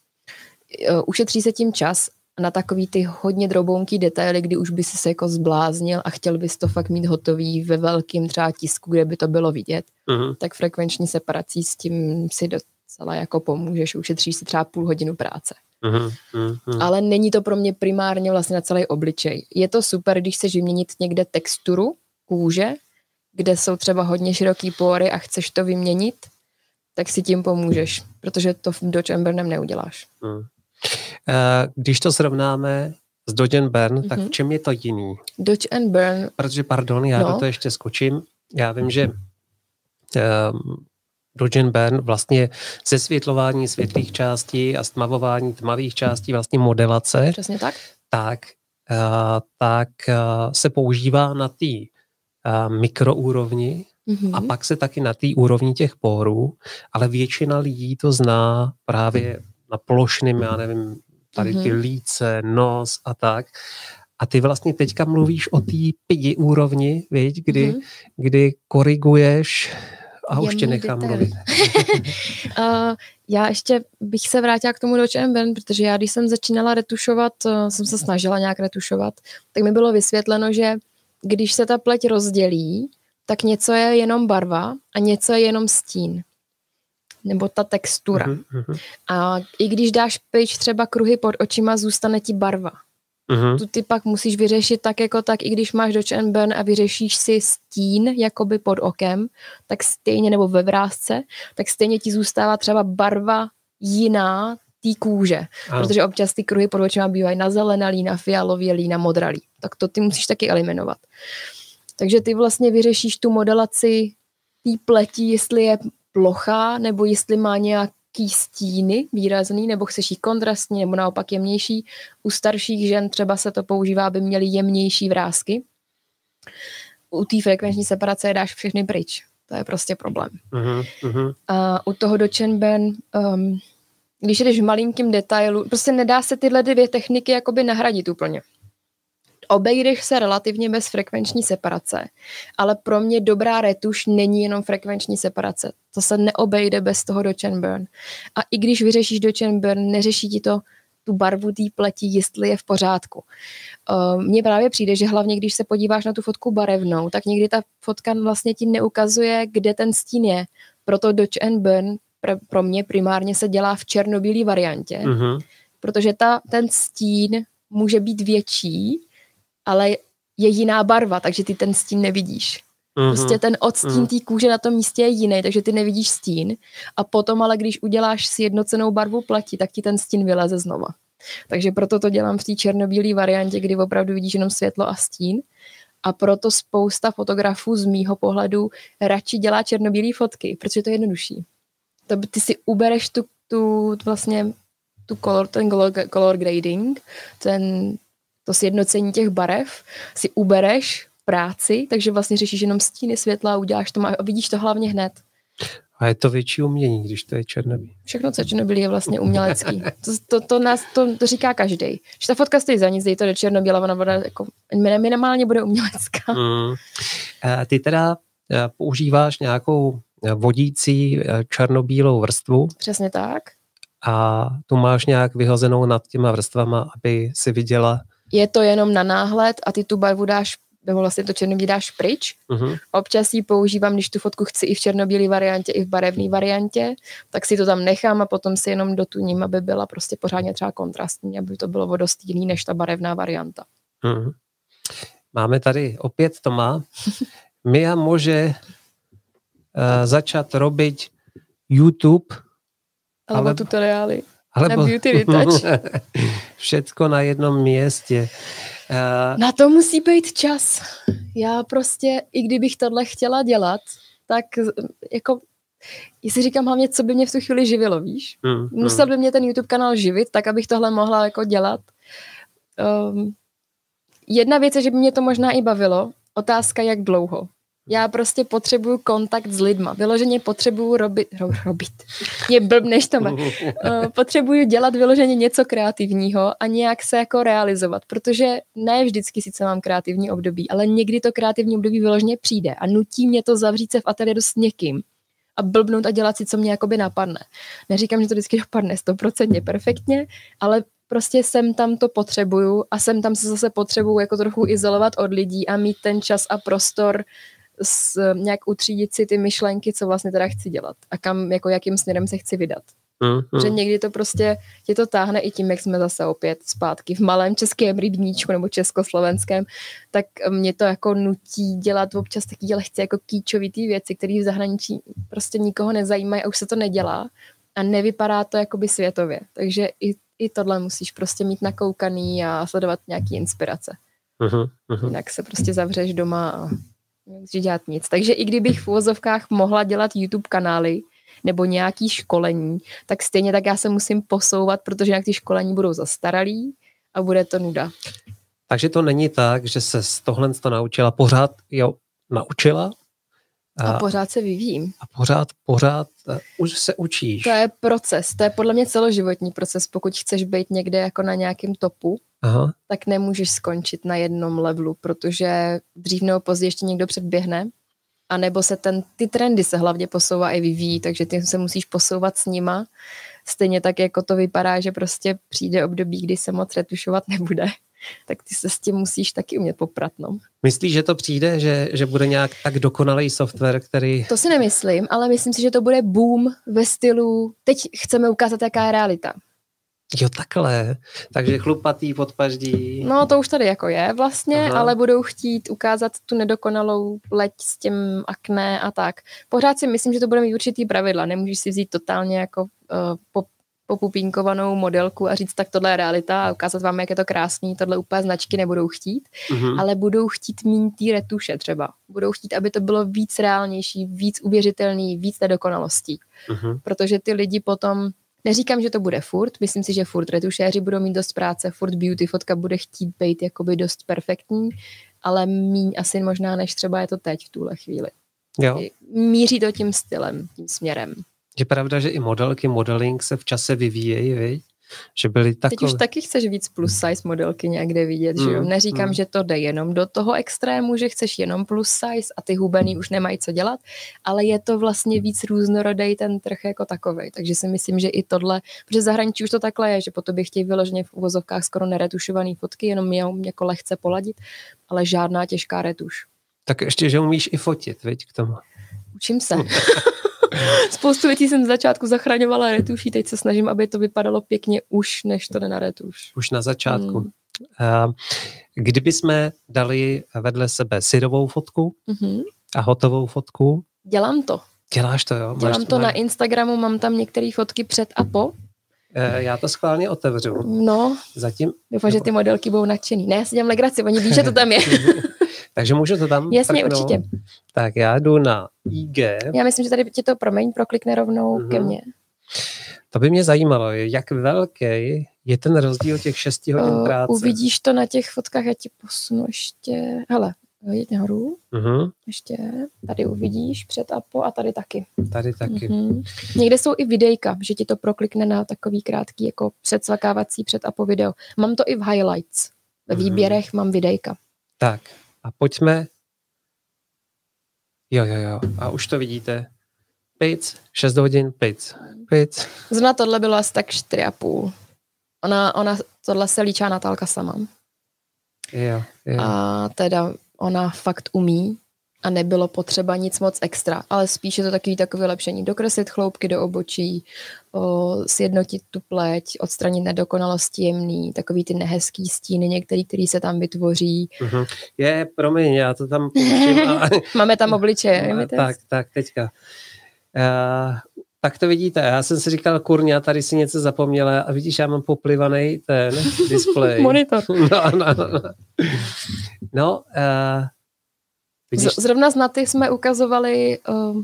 B: ušetří se tím čas na takový ty hodně drobounký detaily, kdy už by si se jako zbláznil a chtěl bys to fakt mít hotový ve velkém třeba tisku, kde by to bylo vidět, uh-huh. tak frekvenční separací s tím si docela jako pomůžeš, ušetříš si třeba půl hodinu práce. Uh-huh, uh-huh. Ale není to pro mě primárně vlastně na celý obličej. Je to super, když chceš vyměnit někde texturu kůže, kde jsou třeba hodně široký pory a chceš to vyměnit, tak si tím pomůžeš, protože to v Dodge Embernem neuděláš. Hmm.
A: Eh, když to srovnáme s Dodge and Burn, mm-hmm. tak v čem je to jiný?
B: Dodge and Burn.
A: Protože, pardon, já no. do to ještě skočím. Já vím, že um, Dodge and Burn vlastně zesvětlování světlých částí a stmavování tmavých částí, vlastně modelace.
B: Přesně tak.
A: Tak, uh, tak uh, se používá na té mikroúrovni mm-hmm. a pak se taky na té úrovni těch pórů, ale většina lidí to zná právě na plošným, já nevím, tady ty mm-hmm. líce, nos a tak. A ty vlastně teďka mluvíš o té pidi úrovni, viď, kdy, mm-hmm. kdy koriguješ a už tě nechám detail. mluvit.
B: uh, já ještě bych se vrátila k tomu do Ben, protože já, když jsem začínala retušovat, uh, jsem se snažila nějak retušovat, tak mi bylo vysvětleno, že když se ta pleť rozdělí, tak něco je jenom barva a něco je jenom stín. Nebo ta textura. Uh-huh, A i když dáš pryč třeba kruhy pod očima, zůstane ti barva. Uh-huh. Tu ty pak musíš vyřešit tak jako tak, i když máš Dodge and Burn a vyřešíš si stín jakoby pod okem, tak stejně, nebo ve vrázce, tak stejně ti zůstává třeba barva jiná té kůže. Ano. Protože občas ty kruhy pod očima bývají na zelenalý, na fialově, na modralý. Tak to ty musíš taky eliminovat. Takže ty vlastně vyřešíš tu modelaci té pleti, jestli je plochá, nebo jestli má nějaký stíny výrazný, nebo chceš jí kontrastní, nebo naopak jemnější. U starších žen třeba se to používá, aby měly jemnější vrázky. U té frekvenční separace dáš všechny pryč. To je prostě problém. Uh-huh, A u toho do Chenben um, když jdeš v malinkým detailu, prostě nedá se tyhle dvě techniky jakoby nahradit úplně. Obejdeš se relativně bez frekvenční separace, ale pro mě dobrá retuš není jenom frekvenční separace. To se neobejde bez toho do burn. A i když vyřešíš do burn, neřeší ti to tu barvu té pleti, jestli je v pořádku. Uh, Mně právě přijde, že hlavně, když se podíváš na tu fotku barevnou, tak někdy ta fotka vlastně ti neukazuje, kde ten stín je. Proto Dodge and Burn pro mě primárně se dělá v černobílé variantě, uh-huh. protože ta, ten stín může být větší, ale je jiná barva, takže ty ten stín nevidíš. Mm-hmm. Prostě ten odstín mm. té kůže na tom místě je jiný, takže ty nevidíš stín. A potom ale, když uděláš si jednocenou barvu pleti, tak ti ten stín vyleze znova. Takže proto to dělám v té černobílé variantě, kdy opravdu vidíš jenom světlo a stín. A proto spousta fotografů z mýho pohledu radši dělá černobílé fotky, protože to je jednodušší. To, ty si ubereš tu, tu vlastně tu color, ten color, color grading, ten, to sjednocení těch barev, si ubereš práci, takže vlastně řešíš jenom stíny světla a uděláš to a vidíš to hlavně hned.
A: A je to větší umění, když to je černobílý.
B: Všechno, co je černobílý, je vlastně umělecký. To, to, to, nás, to, to říká každý. Že ta fotka stojí za nic, dej to do černobíla, ona bude jako, minimálně bude umělecká. Mm.
A: A ty teda eh, používáš nějakou eh, vodící eh, černobílou vrstvu.
B: Přesně tak.
A: A tu máš nějak vyhozenou nad těma vrstvama, aby si viděla.
B: Je to jenom na náhled a ty tu barvu dáš nebo vlastně to černobílý dáš pryč. Uh-huh. Občas ji používám, když tu fotku chci i v černobílé variantě, i v barevné variantě, tak si to tam nechám a potom si jenom dotuním, aby byla prostě pořádně třeba kontrastní, aby to bylo vodostýlný než ta barevná varianta. Uh-huh.
A: Máme tady opět Toma. Mia může uh, začat robiť YouTube
B: alebo ale... tutoriály alebo... na beauty retouch.
A: Všetko na jednom místě.
B: Uh... Na to musí být čas. Já prostě, i kdybych tohle chtěla dělat, tak jako si říkám hlavně, co by mě v tu chvíli živilo, víš? Mm, Musel by mě ten YouTube kanál živit, tak abych tohle mohla jako dělat. Um, jedna věc je, že by mě to možná i bavilo. Otázka, jak dlouho. Já prostě potřebuju kontakt s lidma. Vyloženě potřebuju robit, ro, robit. Je blbneš to uh, Potřebuju dělat vyloženě něco kreativního a nějak se jako realizovat, protože ne vždycky sice mám kreativní období, ale někdy to kreativní období vyloženě přijde a nutí mě to zavřít se v ateliéru s někým a blbnout a dělat si, co mě jakoby napadne. Neříkám, že to vždycky dopadne stoprocentně perfektně, ale prostě sem tam to potřebuju a sem tam se zase potřebuju jako trochu izolovat od lidí a mít ten čas a prostor s, nějak utřídit si ty myšlenky, co vlastně teda chci dělat a kam, jako jakým směrem se chci vydat. Mm, Že někdy to prostě tě to táhne i tím, jak jsme zase opět zpátky v malém českém rybníčku nebo československém, tak mě to jako nutí dělat občas taky lehce jako kýčovitý věci, které v zahraničí prostě nikoho nezajímají a už se to nedělá a nevypadá to jakoby světově. Takže i, i tohle musíš prostě mít nakoukaný a sledovat nějaký inspirace. Uh-huh, uh-huh. Jinak se prostě zavřeš doma a nemusíš dělat nic. Takže i kdybych v úvozovkách mohla dělat YouTube kanály nebo nějaký školení, tak stejně tak já se musím posouvat, protože jinak ty školení budou zastaralý a bude to nuda.
A: Takže to není tak, že se z tohle to naučila pořád, jo, naučila,
B: a, a pořád se vyvíjím.
A: A pořád, pořád uh, už se učíš.
B: To je proces, to je podle mě celoživotní proces. Pokud chceš být někde jako na nějakém topu, Aha. tak nemůžeš skončit na jednom levelu, protože dřív nebo později ještě někdo předběhne, a nebo se ten, ty trendy se hlavně posouvá i vyvíjí, takže ty se musíš posouvat s nima. Stejně tak, jako to vypadá, že prostě přijde období, kdy se moc retušovat nebude tak ty se s tím musíš taky umět poprat. No.
A: Myslíš, že to přijde, že, že bude nějak tak dokonalý software, který...
B: To si nemyslím, ale myslím si, že to bude boom ve stylu, teď chceme ukázat, jaká je realita.
A: Jo, takhle. Takže chlupatý podpaždí.
B: No, to už tady jako je vlastně, Aha. ale budou chtít ukázat tu nedokonalou leť s tím akné a tak. Pořád si myslím, že to bude mít určitý pravidla. Nemůžeš si vzít totálně jako uh, pop, popupínkovou modelku a říct, tak tohle je realita a ukázat vám, jak je to krásný, tohle úplně značky nebudou chtít, uh-huh. ale budou chtít mít ty retuše třeba. Budou chtít, aby to bylo víc reálnější, víc uvěřitelný, víc nedokonalostí. Uh-huh. Protože ty lidi potom Neříkám, že to bude furt, myslím si, že furt retušéři budou mít dost práce, furt beauty fotka bude chtít být jakoby dost perfektní, ale míň asi možná, než třeba je to teď v tuhle chvíli. Jo. Míří to tím stylem, tím směrem.
A: Je pravda, že i modelky, modeling se v čase vyvíjejí, viď? že byly takové...
B: Teď už taky chceš víc plus size modelky někde vidět, mm, že jo? Mm, Neříkám, mm. že to jde jenom do toho extrému, že chceš jenom plus size a ty hubený už nemají co dělat, ale je to vlastně víc různorodý ten trh jako takový. Takže si myslím, že i tohle, protože zahraničí už to takhle je, že po tobě chtějí vyloženě v uvozovkách skoro neretušované fotky, jenom je jako lehce poladit, ale žádná těžká retuš.
A: Tak ještě, že umíš i fotit, viď, k tomu.
B: Učím se. Spoustu věcí jsem z začátku zachraňovala retuší, teď se snažím, aby to vypadalo pěkně už, než to jde na retuš.
A: Už na začátku. Hmm. Kdyby jsme dali vedle sebe syrovou fotku mm-hmm. a hotovou fotku?
B: Dělám to.
A: Děláš to, jo?
B: Dělám Máš to, to na Instagramu, mám tam některé fotky před a po.
A: Eh, já to schválně otevřu.
B: No,
A: Zatím,
B: doufám, že ty modelky budou nadšený. Ne, já si dělám legraci, oni ví, že to tam je.
A: Takže můžu to tam
B: Jasně, prknout? určitě.
A: Tak já jdu na IG.
B: Já myslím, že tady ti to promiň, proklikne rovnou mm-hmm. ke mně.
A: To by mě zajímalo, jak velký je ten rozdíl těch 6 hodin uh, práce.
B: Uvidíš to na těch fotkách, já ti posunu ještě, hele, jít nahoru, uh-huh. ještě, tady uvidíš před a po a tady taky.
A: Tady taky.
B: Uh-huh. Někde jsou i videjka, že ti to proklikne na takový krátký jako předsvakávací před a po video. Mám to i v highlights. Ve uh-huh. výběrech mám videjka.
A: Tak a pojďme. Jo, jo, jo. A už to vidíte. Pic, 6 hodin, pic, pic.
B: Zrovna tohle bylo asi tak 4,5. Ona, ona tohle se líčá Natálka sama.
A: Jo, jo.
B: A teda ona fakt umí a nebylo potřeba nic moc extra, ale spíše to takový takové lepšení. Dokreslit chloupky do obočí, o, sjednotit tu pleť, odstranit nedokonalosti jemný, takový ty nehezký stíny některý, který se tam vytvoří.
A: Uh-huh. Je, promiň, já to tam.
B: A... Máme tam obličeje.
A: No, tak, tak, teďka. Uh, tak to vidíte, já jsem si říkal, kurňa, tady si něco zapomněla a vidíš, já mám poplivaný ten displej.
B: Monitor.
A: No, no, no. No, uh,
B: vidíš... Zrovna z Naty jsme ukazovali, uh,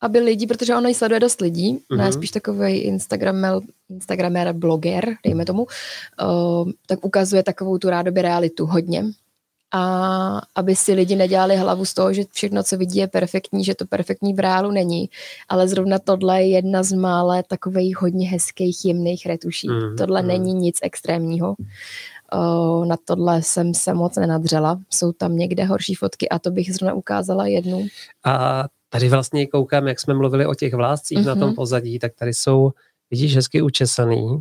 B: aby lidi, protože ono ji sleduje dost lidí, uh-huh. ne spíš takový Instagramer, Instagramer, bloger, dejme tomu, uh, tak ukazuje takovou tu rádoby realitu hodně a aby si lidi nedělali hlavu z toho, že všechno, co vidí, je perfektní, že to perfektní v reálu není. Ale zrovna tohle je jedna z mále takových hodně hezkých, jemných retuší. Mm, tohle mm. není nic extrémního. Uh, na tohle jsem se moc nenadřela. Jsou tam někde horší fotky a to bych zrovna ukázala jednu.
A: A tady vlastně koukám, jak jsme mluvili o těch vláscích mm-hmm. na tom mhm. pozadí, tak tady jsou, vidíš, hezky učesaný.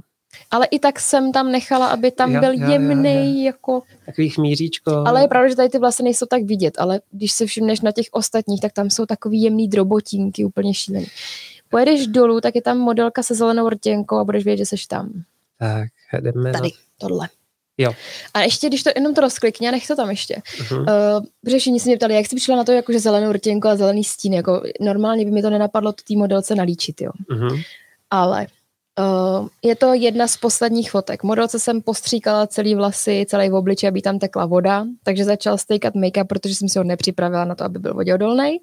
B: Ale i tak jsem tam nechala, aby tam byl jemný jako...
A: Takový chmíříčko.
B: Ale je pravda, že tady ty vlasy nejsou tak vidět, ale když se všimneš na těch ostatních, tak tam jsou takový jemný drobotínky, úplně šílený. Pojedeš dolů, tak je tam modelka se zelenou rtěnkou a budeš vědět, že seš tam.
A: Tak, jdeme
B: Tady, na... tohle.
A: Jo.
B: A ještě, když to jenom to rozklikně, a nech to tam ještě. Uh-huh. Uh, protože všichni se mě ptali, jak jsi přišla na to, jakože zelenou rtěnku a zelený stín. Jako, normálně by mi to nenapadlo té modelce nalíčit, jo. Uh-huh. Ale Uh, je to jedna z posledních fotek. Modelce jsem postříkala celý vlasy, celý v obličeji, aby tam tekla voda, takže začal stejkat make-up, protože jsem si ho nepřipravila na to, aby byl voděodolný.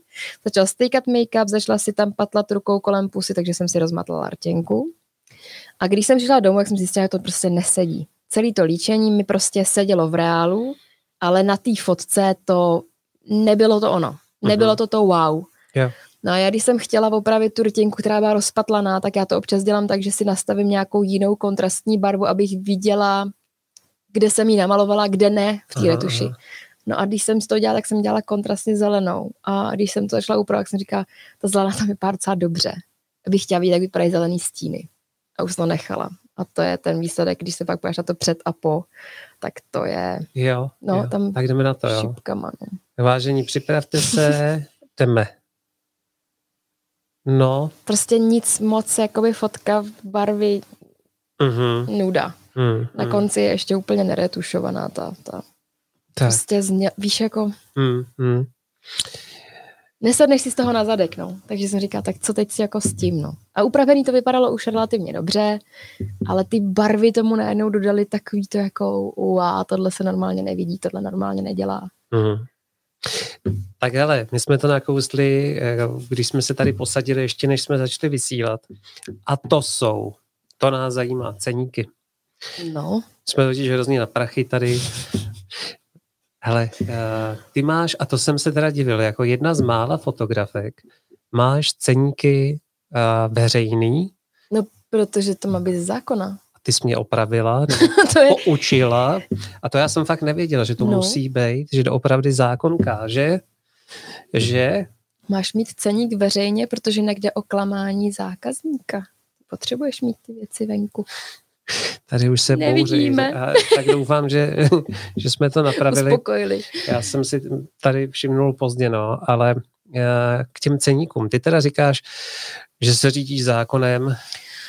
B: Začal stejkat make-up, začala si tam patlat rukou kolem pusy, takže jsem si rozmatlala rtěnku. A když jsem přišla domů, tak jsem zjistila, že to prostě nesedí. Celý to líčení mi prostě sedělo v reálu, ale na té fotce to nebylo to ono. Nebylo mhm. to to wow.
A: Yeah.
B: No a já když jsem chtěla opravit tu rtěnku, která byla rozpatlaná, tak já to občas dělám tak, že si nastavím nějakou jinou kontrastní barvu, abych viděla, kde jsem ji namalovala, kde ne v té retuši. No a když jsem to dělala, tak jsem dělala kontrastně zelenou. A když jsem to začala upravovat, tak jsem říkala, ta zelená tam vypadá docela dobře. Abych chtěla vidět, jak vypadají zelený stíny. A už to nechala. A to je ten výsledek, když se pak půjdeš na to před a po, tak to je...
A: Jo,
B: no,
A: jo.
B: tam
A: tak jdeme na to, jo.
B: Šipkama, no.
A: Vážení, připravte se, jdeme. No.
B: Prostě nic moc, jakoby fotka v barvy mm-hmm. nuda. Mm, Na mm. konci je ještě úplně neretušovaná ta, ta tak. prostě zně, víš jako mm, mm. Nesedneš si z toho na zadek, no. Takže jsem říkala, tak co teď si jako s tím, no. A upravený to vypadalo už relativně dobře, ale ty barvy tomu najednou dodali takový to jako, uá, tohle se normálně nevidí, tohle normálně nedělá. Mm.
A: Tak ale, my jsme to nakousli, eh, když jsme se tady posadili, ještě než jsme začali vysílat. A to jsou, to nás zajímá, ceníky.
B: No.
A: Jsme totiž hrozně na prachy tady. Hele, eh, ty máš, a to jsem se teda divil, jako jedna z mála fotografek, máš ceníky eh, veřejný.
B: No, protože to má být zákona.
A: ty jsi mě opravila, to je... poučila a to já jsem fakt nevěděla, že to no. musí být, že to opravdu zákon káže, že...
B: Máš mít ceník veřejně, protože někde o klamání zákazníka. Potřebuješ mít ty věci venku.
A: Tady už se bouří. A tak doufám, že, že jsme to napravili.
B: Uspokojili.
A: Já jsem si tady všimnul pozdě, no, ale eh, k těm ceníkům. Ty teda říkáš, že se řídíš zákonem,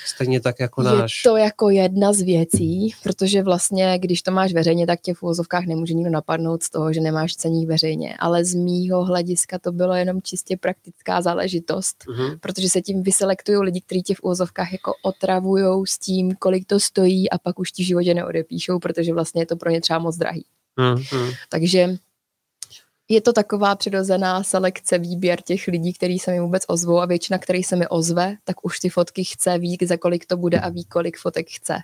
A: Stejně tak jako náš.
B: Je to jako jedna z věcí, protože vlastně, když to máš veřejně, tak tě v úvozovkách nemůže nikdo napadnout z toho, že nemáš ceník veřejně. Ale z mýho hlediska to bylo jenom čistě praktická záležitost, uh-huh. protože se tím vyselektují lidi, kteří tě v úvozovkách jako otravují s tím, kolik to stojí a pak už ti životě neodepíšou, protože vlastně je to pro ně třeba moc drahý. Uh-huh. Takže je to taková přirozená selekce, výběr těch lidí, kteří se mi vůbec ozvou a většina, který se mi ozve, tak už ty fotky chce, ví, za kolik to bude a ví, kolik fotek chce.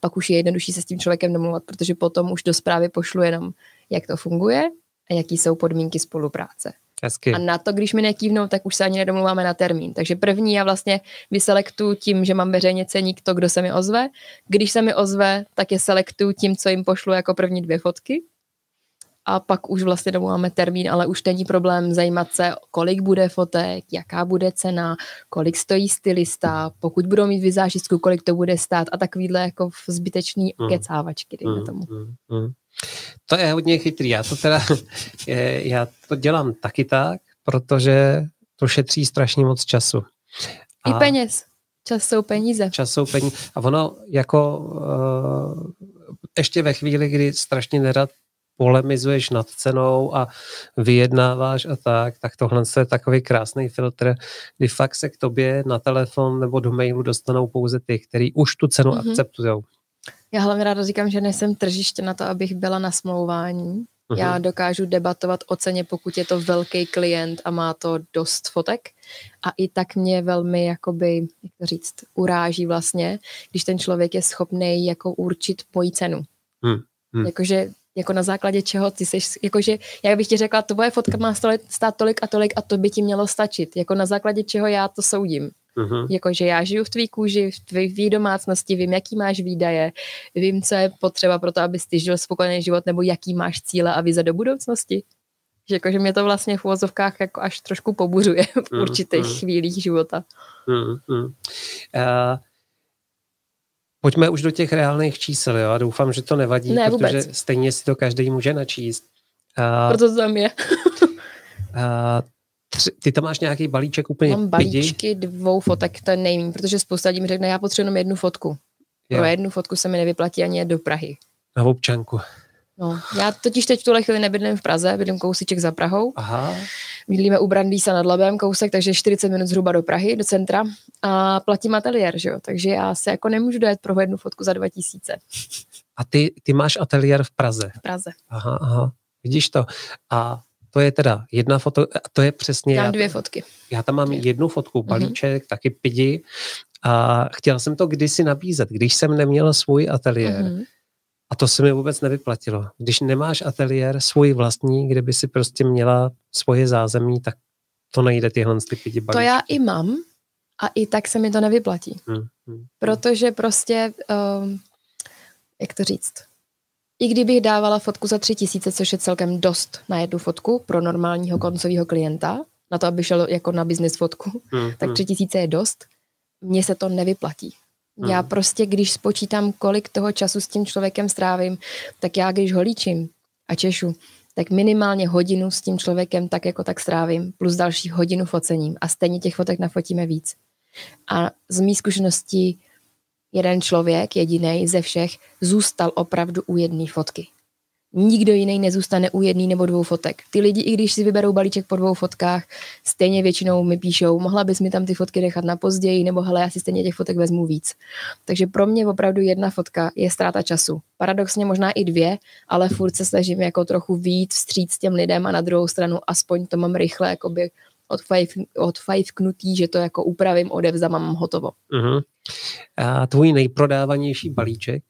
B: Pak už je jednodušší se s tím člověkem domluvat, protože potom už do zprávy pošlu jenom, jak to funguje a jaký jsou podmínky spolupráce.
A: Hezky.
B: A na to, když mi nekývnou, tak už se ani nedomluváme na termín. Takže první já vlastně vyselektuju tím, že mám veřejně ceník to, kdo se mi ozve. Když se mi ozve, tak je selektuju tím, co jim pošlu jako první dvě fotky a pak už vlastně domluváme termín, ale už není problém zajímat se, kolik bude fotek, jaká bude cena, kolik stojí stylista, pokud budou mít vizážistku, kolik to bude stát a takovýhle jako zbytečný mm. kecávačky, dejme tomu. Mm, mm,
A: To je hodně chytrý. Já to teda, já to dělám taky tak, protože to šetří strašně moc času.
B: A I peněz. Čas jsou peníze.
A: Čas jsou peníze. A ono jako uh, ještě ve chvíli, kdy strašně nerad polemizuješ nad cenou a vyjednáváš a tak, tak tohle je takový krásný filtr, kdy fakt se k tobě na telefon nebo do mailu dostanou pouze ty, který už tu cenu mm-hmm. akceptují.
B: Já hlavně ráda říkám, že nejsem tržiště na to, abych byla na smlouvání. Mm-hmm. Já dokážu debatovat o ceně, pokud je to velký klient a má to dost fotek. A i tak mě velmi, jakoby, jak to říct, uráží vlastně, když ten člověk je schopný jako určit moji cenu. Mm. Hmm. Jakože jako na základě čeho ty jsi, jakože, jak bych ti řekla, tvoje fotka má stát tolik a tolik a to by ti mělo stačit, jako na základě čeho já to soudím. Uh-huh. Jakože já žiju v tvý kůži, v tvý domácnosti, vím, jaký máš výdaje, vím, co je potřeba pro to, abys ty žil spokojený život, nebo jaký máš cíle a vize do budoucnosti. Že jakože mě to vlastně v uvozovkách jako až trošku pobuřuje v určitých uh-huh. chvílích života. Uh-huh. Uh,
A: Pojďme už do těch reálných čísel, jo? doufám, že to nevadí,
B: ne,
A: protože stejně si to každý může načíst.
B: Uh, Proto to tam je. uh,
A: tři, ty tam máš nějaký balíček úplně
B: Mám balíčky pidi? dvou fotek, to je nejméně, protože spousta lidí mi řekne, já potřebuji jenom jednu fotku. Jo. Pro jednu fotku se mi nevyplatí ani do Prahy.
A: Na občanku.
B: No, já totiž teď v tuhle chvíli nebydlím v Praze, bydlím kousíček za Prahou. Aha. Bydlíme u Brandýsa nad Labem kousek, takže 40 minut zhruba do Prahy, do centra a platím ateliér, že jo? takže já se jako nemůžu dojet pro jednu fotku za 2000.
A: A ty, ty máš ateliér v Praze?
B: V Praze.
A: Aha, aha, vidíš to. A to je teda jedna foto, a to je přesně...
B: Já mám dvě fotky.
A: Já tam mám jednu fotku, mhm. balíček, mm-hmm. taky pidi a chtěla jsem to kdysi nabízet, když jsem neměla svůj ateliér, mm-hmm a to se mi vůbec nevyplatilo. Když nemáš ateliér svůj vlastní, kde by si prostě měla svoje zázemí, tak to nejde tyhle ty pidi
B: To já i mám a i tak se mi to nevyplatí. Hmm, hmm, Protože prostě, um, jak to říct, i kdybych dávala fotku za tři tisíce, což je celkem dost na jednu fotku pro normálního koncového klienta, na to, aby šel jako na business fotku, hmm, tak hmm. tři tisíce je dost, mně se to nevyplatí. Hmm. Já prostě, když spočítám, kolik toho času s tím člověkem strávím, tak já, když ho líčím a češu, tak minimálně hodinu s tím člověkem tak jako tak strávím, plus další hodinu focením a stejně těch fotek nafotíme víc. A z mý zkušenosti jeden člověk, jediný ze všech, zůstal opravdu u jedné fotky nikdo jiný nezůstane u jedné nebo dvou fotek. Ty lidi, i když si vyberou balíček po dvou fotkách, stejně většinou mi píšou, mohla bys mi tam ty fotky nechat na později, nebo hele, já si stejně těch fotek vezmu víc. Takže pro mě opravdu jedna fotka je ztráta času. Paradoxně možná i dvě, ale furt se snažím jako trochu víc vstříc těm lidem a na druhou stranu aspoň to mám rychle jakoby odfajfknutý, že to jako upravím, odevzám mám hotovo. Uh-huh.
A: A tvůj nejprodávanější balíček?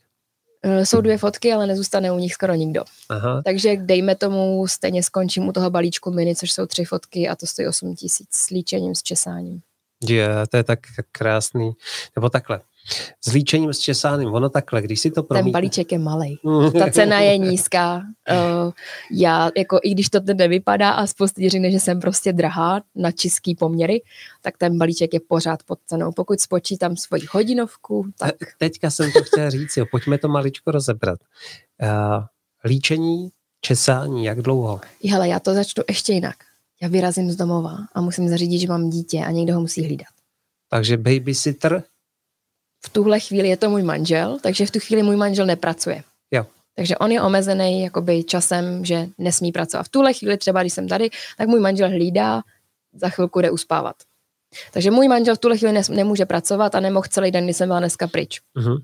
B: Eh, jsou dvě fotky, ale nezůstane u nich skoro nikdo. Aha. Takže dejme tomu, stejně skončím u toho balíčku mini, což jsou tři fotky a to stojí 8 tisíc s líčením, s česáním.
A: Je, to je tak krásný. Nebo takhle. S líčením, s česáním, ono takhle, když si to promítne.
B: Ten balíček je malý. Ta cena je nízká. Uh, já, jako i když to teď nevypadá a spoustu lidí řekne, že jsem prostě drahá na český poměry, tak ten balíček je pořád pod cenou. Pokud spočítám svoji hodinovku, tak...
A: Teďka jsem to chtěl říct, jo, pojďme to maličko rozebrat. Uh, líčení, česání, jak dlouho?
B: Hele, já to začnu ještě jinak. Já vyrazím z domova a musím zařídit, že mám dítě a někdo ho musí hlídat.
A: Takže babysitter?
B: V tuhle chvíli je to můj manžel, takže v tu chvíli můj manžel nepracuje.
A: Jo.
B: Takže on je omezený jakoby časem, že nesmí pracovat. V tuhle chvíli třeba, když jsem tady, tak můj manžel hlídá, za chvilku jde uspávat. Takže můj manžel v tuhle chvíli nes, nemůže pracovat a nemohl celý den, když jsem byla dneska pryč. Uh-huh.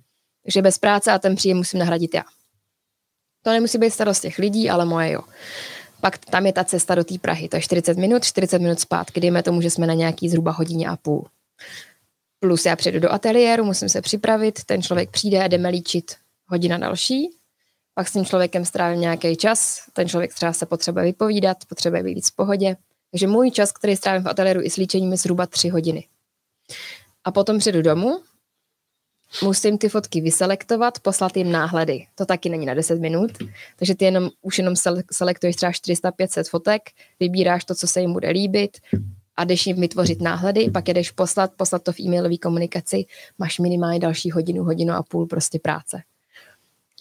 B: Takže bez práce a ten příjem musím nahradit já. To nemusí být starost těch lidí, ale moje jo. Pak tam je ta cesta do té Prahy, to je 40 minut, 40 minut zpátky, dejme tomu, že jsme na nějaký zhruba hodině a půl. Plus já přijdu do ateliéru, musím se připravit, ten člověk přijde a jdeme líčit hodina další, pak s tím člověkem strávím nějaký čas, ten člověk třeba se potřebuje vypovídat, potřebuje být víc v pohodě. Takže můj čas, který strávím v ateliéru i s líčením, je zhruba tři hodiny. A potom přijdu domů, musím ty fotky vyselektovat, poslat jim náhledy. To taky není na 10 minut, takže ty jenom, už jenom selektuješ třeba 400-500 fotek, vybíráš to, co se jim bude líbit a jdeš jim vytvořit náhledy, pak jdeš poslat, poslat to v e-mailové komunikaci, máš minimálně další hodinu, hodinu a půl prostě práce.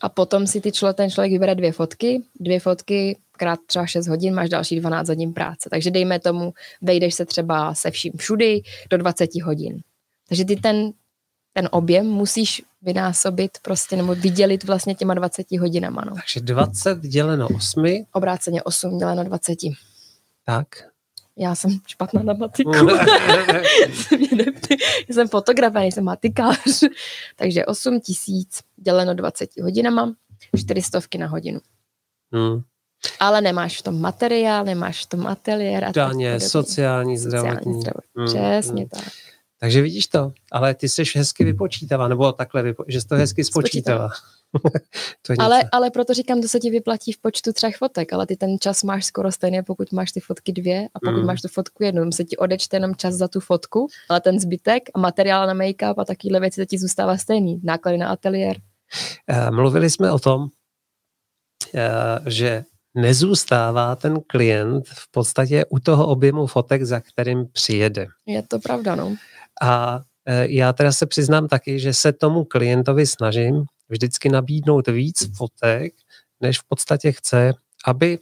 B: A potom si ty člo, ten člověk vybere dvě fotky, dvě fotky krát třeba 6 hodin, máš další 12 hodin práce. Takže dejme tomu, vejdeš se třeba se vším všudy do 20 hodin. Takže ty ten ten objem musíš vynásobit prostě nebo vydělit vlastně těma 20 hodinama. No.
A: Takže 20 děleno 8.
B: Obráceně 8 děleno 20.
A: Tak.
B: Já jsem špatná na matiku. Já jsem fotograf, já jsem matikář. Takže 8 tisíc děleno 20 hodinama, 400 na hodinu. Hmm. Ale nemáš v tom materiál, nemáš v tom ateliér.
A: Daně, sociální, zdravotní. Sociální zdravotní.
B: Hmm. Přesně hmm. tak.
A: Takže vidíš to, ale ty jsi hezky vypočítala, nebo takhle, vypo, že jsi to hezky spočítala.
B: to ale, ale proto říkám, to se ti vyplatí v počtu třech fotek, ale ty ten čas máš skoro stejně, pokud máš ty fotky dvě a pokud mm. máš tu fotku jednu. Se ti odečte jenom čas za tu fotku, ale ten zbytek a materiál na make-up a takovéhle věci to ti zůstává stejný. Náklady na ateliér.
A: Eh, mluvili jsme o tom, eh, že nezůstává ten klient v podstatě u toho objemu fotek, za kterým přijede.
B: Je to pravda, no.
A: A e, já teda se přiznám taky, že se tomu klientovi snažím vždycky nabídnout víc fotek, než v podstatě chce, aby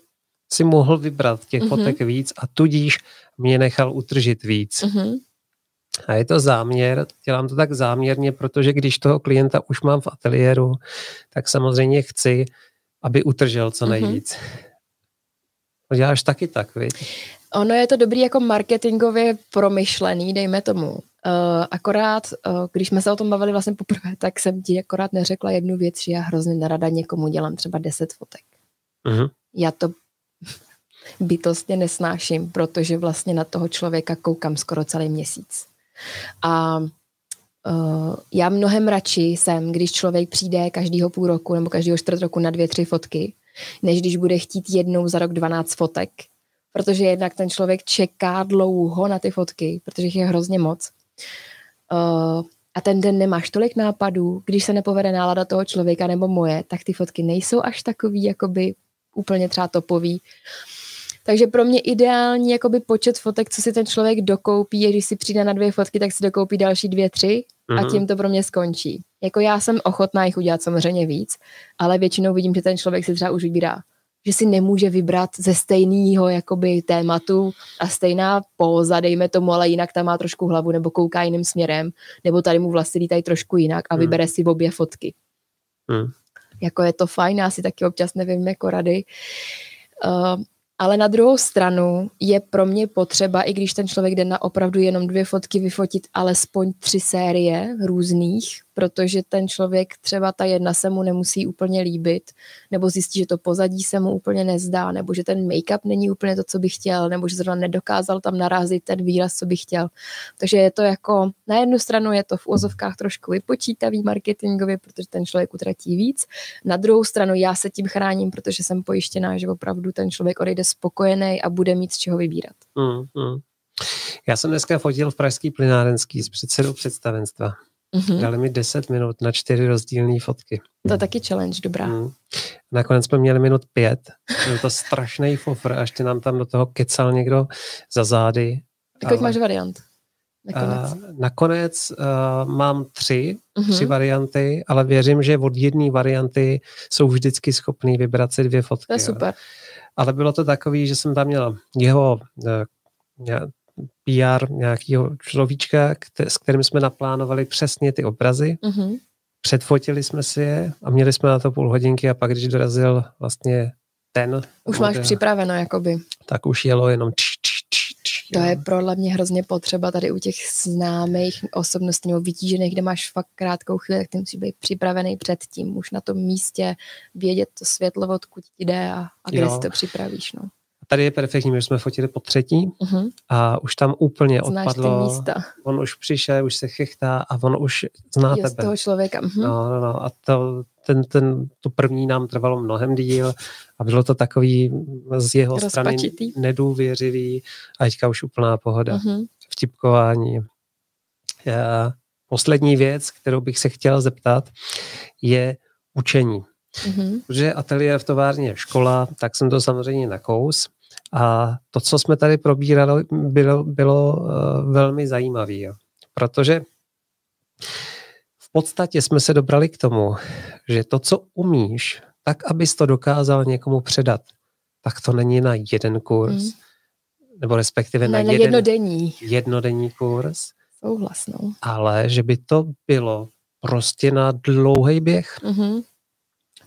A: si mohl vybrat těch mm-hmm. fotek víc a tudíž mě nechal utržit víc. Mm-hmm. A je to záměr, dělám to tak záměrně, protože když toho klienta už mám v ateliéru, tak samozřejmě chci, aby utržel co mhm. nejvíc. Mm-hmm. To děláš taky tak, viď?
B: Ono je to dobrý jako marketingově promyšlený, dejme tomu. Uh, akorát, uh, když jsme se o tom bavili vlastně poprvé, tak jsem ti akorát neřekla jednu věc, že já hrozně nerada někomu dělám třeba 10 fotek. Uh-huh. Já to bytostně nesnáším, protože vlastně na toho člověka koukám skoro celý měsíc. A uh, já mnohem radši jsem, když člověk přijde každýho půl roku nebo každýho čtvrt roku na dvě, tři fotky, než když bude chtít jednou za rok 12 fotek, protože jednak ten člověk čeká dlouho na ty fotky, protože jich je hrozně moc. Uh, a ten den nemáš tolik nápadů, když se nepovede nálada toho člověka nebo moje, tak ty fotky nejsou až takový, jakoby úplně třeba topový. Takže pro mě ideální jakoby počet fotek, co si ten člověk dokoupí, je, když si přijde na dvě fotky, tak si dokoupí další dvě, tři a mhm. tím to pro mě skončí. Jako já jsem ochotná jich udělat samozřejmě víc, ale většinou vidím, že ten člověk si třeba už vybírá že si nemůže vybrat ze stejného jakoby tématu a stejná póza, dejme tomu, ale jinak tam má trošku hlavu nebo kouká jiným směrem, nebo tady mu vlasy lítají trošku jinak a hmm. vybere si obě fotky. Hmm. Jako je to fajn, já si taky občas nevím jako rady. Uh, ale na druhou stranu je pro mě potřeba, i když ten člověk jde na opravdu jenom dvě fotky, vyfotit alespoň tři série různých, protože ten člověk třeba ta jedna se mu nemusí úplně líbit, nebo zjistí, že to pozadí se mu úplně nezdá, nebo že ten make-up není úplně to, co by chtěl, nebo že zrovna nedokázal tam narazit ten výraz, co by chtěl. Takže je to jako, na jednu stranu je to v úzovkách trošku vypočítavý marketingově, protože ten člověk utratí víc. Na druhou stranu já se tím chráním, protože jsem pojištěná, že opravdu ten člověk odejde spokojený a bude mít z čeho vybírat. Mm, mm.
A: Já jsem dneska fotil v Pražský plynárenský s předsedou představenstva Mm-hmm. Dali mi 10 minut na čtyři rozdílné fotky.
B: To je taky challenge, dobrá. Mm.
A: Nakonec jsme měli minut pět. Byl to strašný fofr a ještě nám tam do toho kecal někdo za zády.
B: Tak ale... máš variant?
A: Nakonec, uh, nakonec uh, mám tři, uh-huh. tři varianty, ale věřím, že od jedné varianty jsou vždycky schopný vybrat si dvě fotky.
B: To je super.
A: Ale bylo to takový, že jsem tam měl jeho uh, PR nějakého človíčka, s kterým jsme naplánovali přesně ty obrazy. Uh-huh. Předfotili jsme si je a měli jsme na to půl hodinky a pak, když dorazil vlastně ten...
B: Už model, máš připraveno, jakoby.
A: Tak už jelo jenom č, č,
B: to je pro mě hrozně potřeba tady u těch známých osobností nebo vytížených, kde máš fakt krátkou chvíli, tak ty musí být připravený předtím, už na tom místě vědět to světlo, odkud jde a, a kde jo. si to připravíš. No.
A: Tady je perfektní, my jsme fotili po třetí uh-huh. a už tam úplně
B: Znáš
A: odpadlo.
B: místa.
A: On už přišel, už se chychtá a on už zná
B: jo,
A: tebe.
B: toho člověka. Uh-huh.
A: No, no, no. A to, ten, ten, to první nám trvalo mnohem díl a bylo to takový z jeho Rozpačitý. strany nedůvěřivý a teďka už úplná pohoda. Uh-huh. Vtipkování. Já, poslední věc, kterou bych se chtěl zeptat, je učení. Mm-hmm. Protože ateliér v továrně je škola, tak jsem to samozřejmě nakous. A to, co jsme tady probírali, bylo, bylo uh, velmi zajímavé, protože v podstatě jsme se dobrali k tomu, že to, co umíš, tak, abys to dokázal někomu předat, tak to není na jeden kurz, mm. nebo respektive
B: ne, na,
A: na
B: jeden, jednodenní.
A: jednodenní kurz.
B: Souhlasnou.
A: Ale že by to bylo prostě na dlouhý běh.
B: Mm-hmm.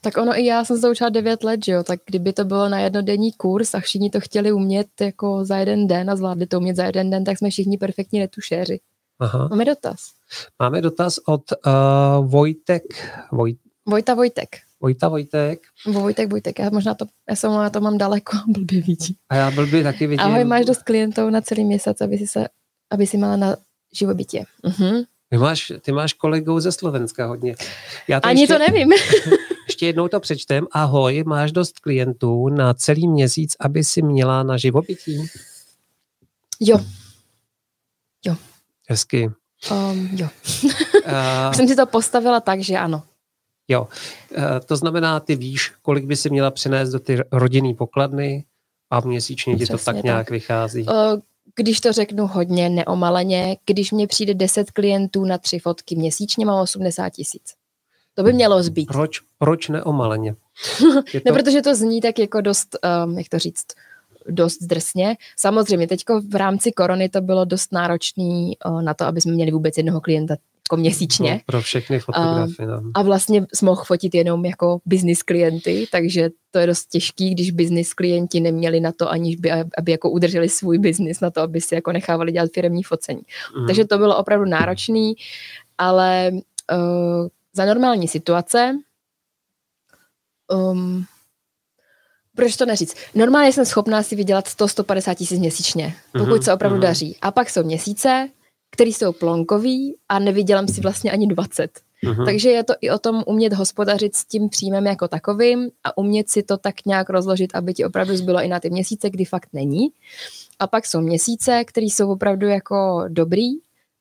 B: Tak ono i já jsem se učila 9 let, že jo, tak kdyby to bylo na jednodenní kurz a všichni to chtěli umět jako za jeden den a zvládli to umět za jeden den, tak jsme všichni perfektní netušéři. Aha. Máme dotaz.
A: Máme dotaz od uh, Vojtek. Voj...
B: Vojta Vojtek.
A: Vojta Vojtek.
B: Vojtek Vojtek, já možná to, já jsem na to mám daleko, blbě vidí.
A: A já blbě taky vidím.
B: Ahoj, máš dost klientů na celý měsíc, aby si, se, aby si měla na živobytě. Uh-huh.
A: Ty máš, ty máš kolegou ze Slovenska hodně.
B: Já to Ani ještě, to nevím.
A: ještě jednou to přečtem. Ahoj, máš dost klientů na celý měsíc, aby si měla na živobytí?
B: Jo. Jo.
A: Hezky.
B: Um, jo. uh, jsem si to postavila tak, že ano.
A: Jo. Uh, to znamená, ty víš, kolik by si měla přinést do ty rodinný pokladny a měsíčně ti to tak, tak nějak vychází. Uh,
B: když to řeknu hodně neomaleně, když mě přijde 10 klientů na tři fotky měsíčně, mám 80 tisíc. To by mělo zbýt.
A: Proč, proč neomaleně?
B: Je to... ne, protože to zní tak jako dost, um, jak to říct, dost drsně. Samozřejmě, teď v rámci korony to bylo dost náročné uh, na to, aby jsme měli vůbec jednoho klienta jako měsíčně. No,
A: pro všechny fotografy. No.
B: A vlastně jsme mohl fotit jenom jako business klienty, takže to je dost těžký, když business klienti neměli na to, aniž by, aby jako udrželi svůj business na to, aby si jako nechávali dělat firmní focení. Mm. Takže to bylo opravdu náročný, ale uh, za normální situace um, proč to neříct? Normálně jsem schopná si vydělat 100-150 tisíc měsíčně, pokud mm-hmm, se opravdu mm-hmm. daří. A pak jsou měsíce, které jsou plonkový a nevydělám si vlastně ani 20. Mm-hmm. Takže je to i o tom umět hospodařit s tím příjmem jako takovým a umět si to tak nějak rozložit, aby ti opravdu zbylo i na ty měsíce, kdy fakt není. A pak jsou měsíce, které jsou opravdu jako dobrý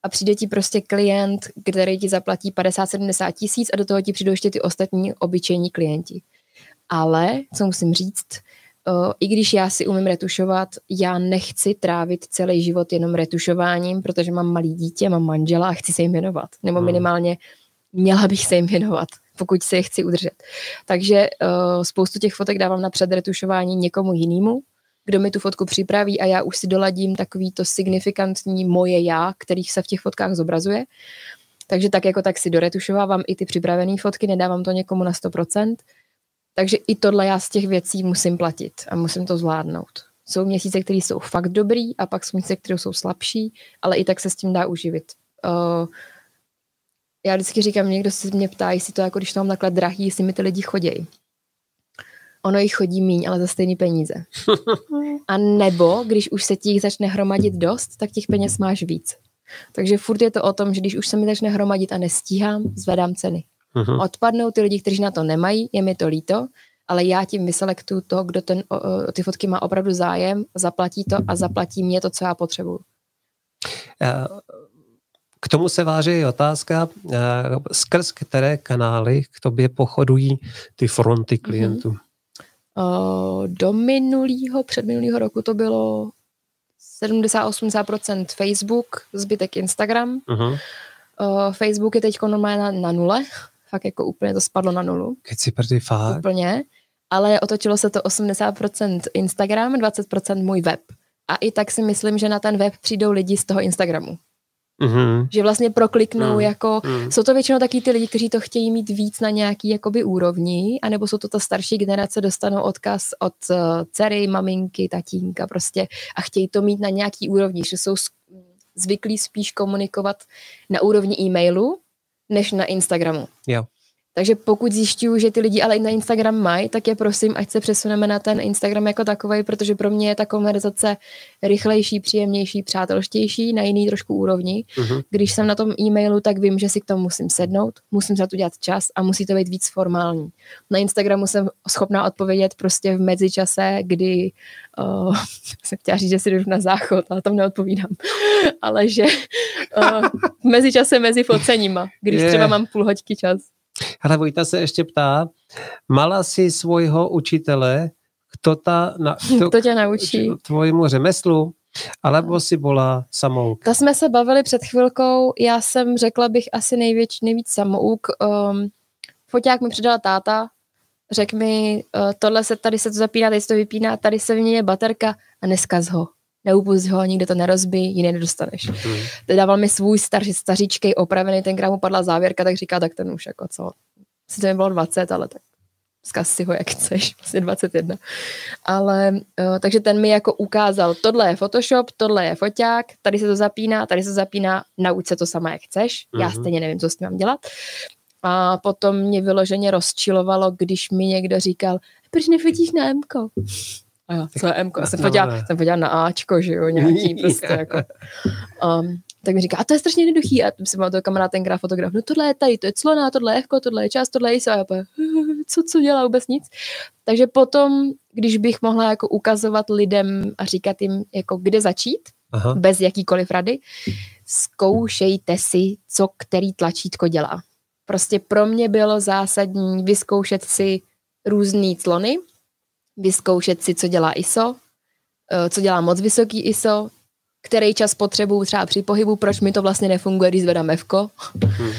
B: a přijde ti prostě klient, který ti zaplatí 50-70 tisíc a do toho ti přijdou ještě ty ostatní obyčejní klienti. Ale, co musím říct, i když já si umím retušovat, já nechci trávit celý život jenom retušováním, protože mám malý dítě, mám manžela a chci se jim věnovat. Nebo hmm. minimálně měla bych se jim věnovat, pokud se je chci udržet. Takže uh, spoustu těch fotek dávám na předretušování někomu jinému, kdo mi tu fotku připraví a já už si doladím takový to signifikantní moje já, kterých se v těch fotkách zobrazuje. Takže tak jako tak si doretušovávám i ty připravené fotky, nedávám to někomu na 100%. Takže i tohle já z těch věcí musím platit a musím to zvládnout. Jsou měsíce, které jsou fakt dobrý a pak jsou měsíce, které jsou slabší, ale i tak se s tím dá uživit. Uh, já vždycky říkám, někdo se mě ptá, jestli to jako když to mám takhle drahý, jestli mi ty lidi chodějí. Ono jich chodí míň, ale za stejné peníze. A nebo, když už se ti začne hromadit dost, tak těch peněz máš víc. Takže furt je to o tom, že když už se mi začne hromadit a nestíhám, zvedám ceny. Uh-huh. Odpadnou ty lidi, kteří na to nemají, je mi to líto, ale já tím vyselektuju toho, kdo ten, o, o, ty fotky má opravdu zájem, zaplatí to a zaplatí mě to, co já potřebuju.
A: K tomu se váží i otázka, uh, skrz které kanály k tobě pochodují ty fronty mhm. klientů?
B: Mm-hmm. Uh, do minulého, předminulého roku to bylo 70-80% Facebook, zbytek Instagram. Uh-huh. Uh, Facebook je teď normálně na, na nule, fakt jako úplně to spadlo na nulu.
A: Keď si prdý fakt.
B: Úplně, ale otočilo se to 80% Instagram, 20% můj web. A i tak si myslím, že na ten web přijdou lidi z toho Instagramu. Mm-hmm. Že vlastně prokliknou mm. jako, mm. jsou to většinou taky ty lidi, kteří to chtějí mít víc na nějaký jakoby úrovni, anebo jsou to ta starší generace, dostanou odkaz od uh, dcery, maminky, tatínka prostě a chtějí to mít na nějaký úrovni, že jsou zvyklí spíš komunikovat na úrovni e-mailu, než na Instagramu.
A: Jo.
B: Takže pokud zjišťuju, že ty lidi ale i na Instagram mají, tak je prosím, ať se přesuneme na ten Instagram jako takový, protože pro mě je ta konverzace rychlejší, příjemnější, přátelštější na jiný trošku úrovni. Uh-huh. Když jsem na tom e-mailu, tak vím, že si k tomu musím sednout, musím za to dělat čas a musí to být víc formální. Na Instagramu jsem schopná odpovědět prostě v mezičase, kdy uh, jsem chtěla říct, že si jdu na záchod, ale tam neodpovídám. ale že uh, v mezičase mezi foceníma, když yeah. třeba mám půl hoďky čas.
A: Ale Vojta se ještě ptá, mala si svojho učitele, kto, ta, na,
B: kto, kto tě naučí
A: tvojemu řemeslu, alebo si byla samou?
B: To jsme se bavili před chvilkou, já jsem řekla bych asi největší, nejvíc samouk. Um, foťák mi přidala táta, řekl mi, uh, tohle se, tady se to zapíná, tady se to vypíná, tady se vymění baterka a neskaz ho. Neupust ho, nikde to nerozbí, jiný nedostaneš. Mm. Dával mi svůj starší staříčkej opravený, tenkrát mu padla závěrka, tak říká, tak ten už jako co. Sice mi bylo 20, ale tak zkaz si ho, jak chceš, vlastně 21. Ale, uh, takže ten mi jako ukázal, tohle je Photoshop, tohle je foťák, tady se to zapíná, tady se zapíná, nauč se to sama, jak chceš, mm-hmm. já mhm. stejně nevím, co s tím mám dělat. A potom mě vyloženě rozčilovalo, když mi někdo říkal, proč nefotíš na Mko? A jo, co je Mko? Jsem podívala, jsem podívala na Ačko, že jo, nějaký prostě jako. Um, tak mi říká, a to je strašně jednoduchý. A jsem mal to kamarád tenkrát fotograf, no tohle je tady, to je clona, tohle je Fko, tohle je čas, tohle je ISO. A já povím, co, co dělá vůbec nic. Takže potom, když bych mohla jako ukazovat lidem a říkat jim, jako kde začít, Aha. bez jakýkoliv rady, zkoušejte si, co který tlačítko dělá. Prostě pro mě bylo zásadní vyzkoušet si různé clony, vyzkoušet si, co dělá ISO, eh, co dělá moc vysoký ISO, který čas potřebuju třeba při pohybu, proč mi to vlastně nefunguje, když zvedám Fko. Hmm.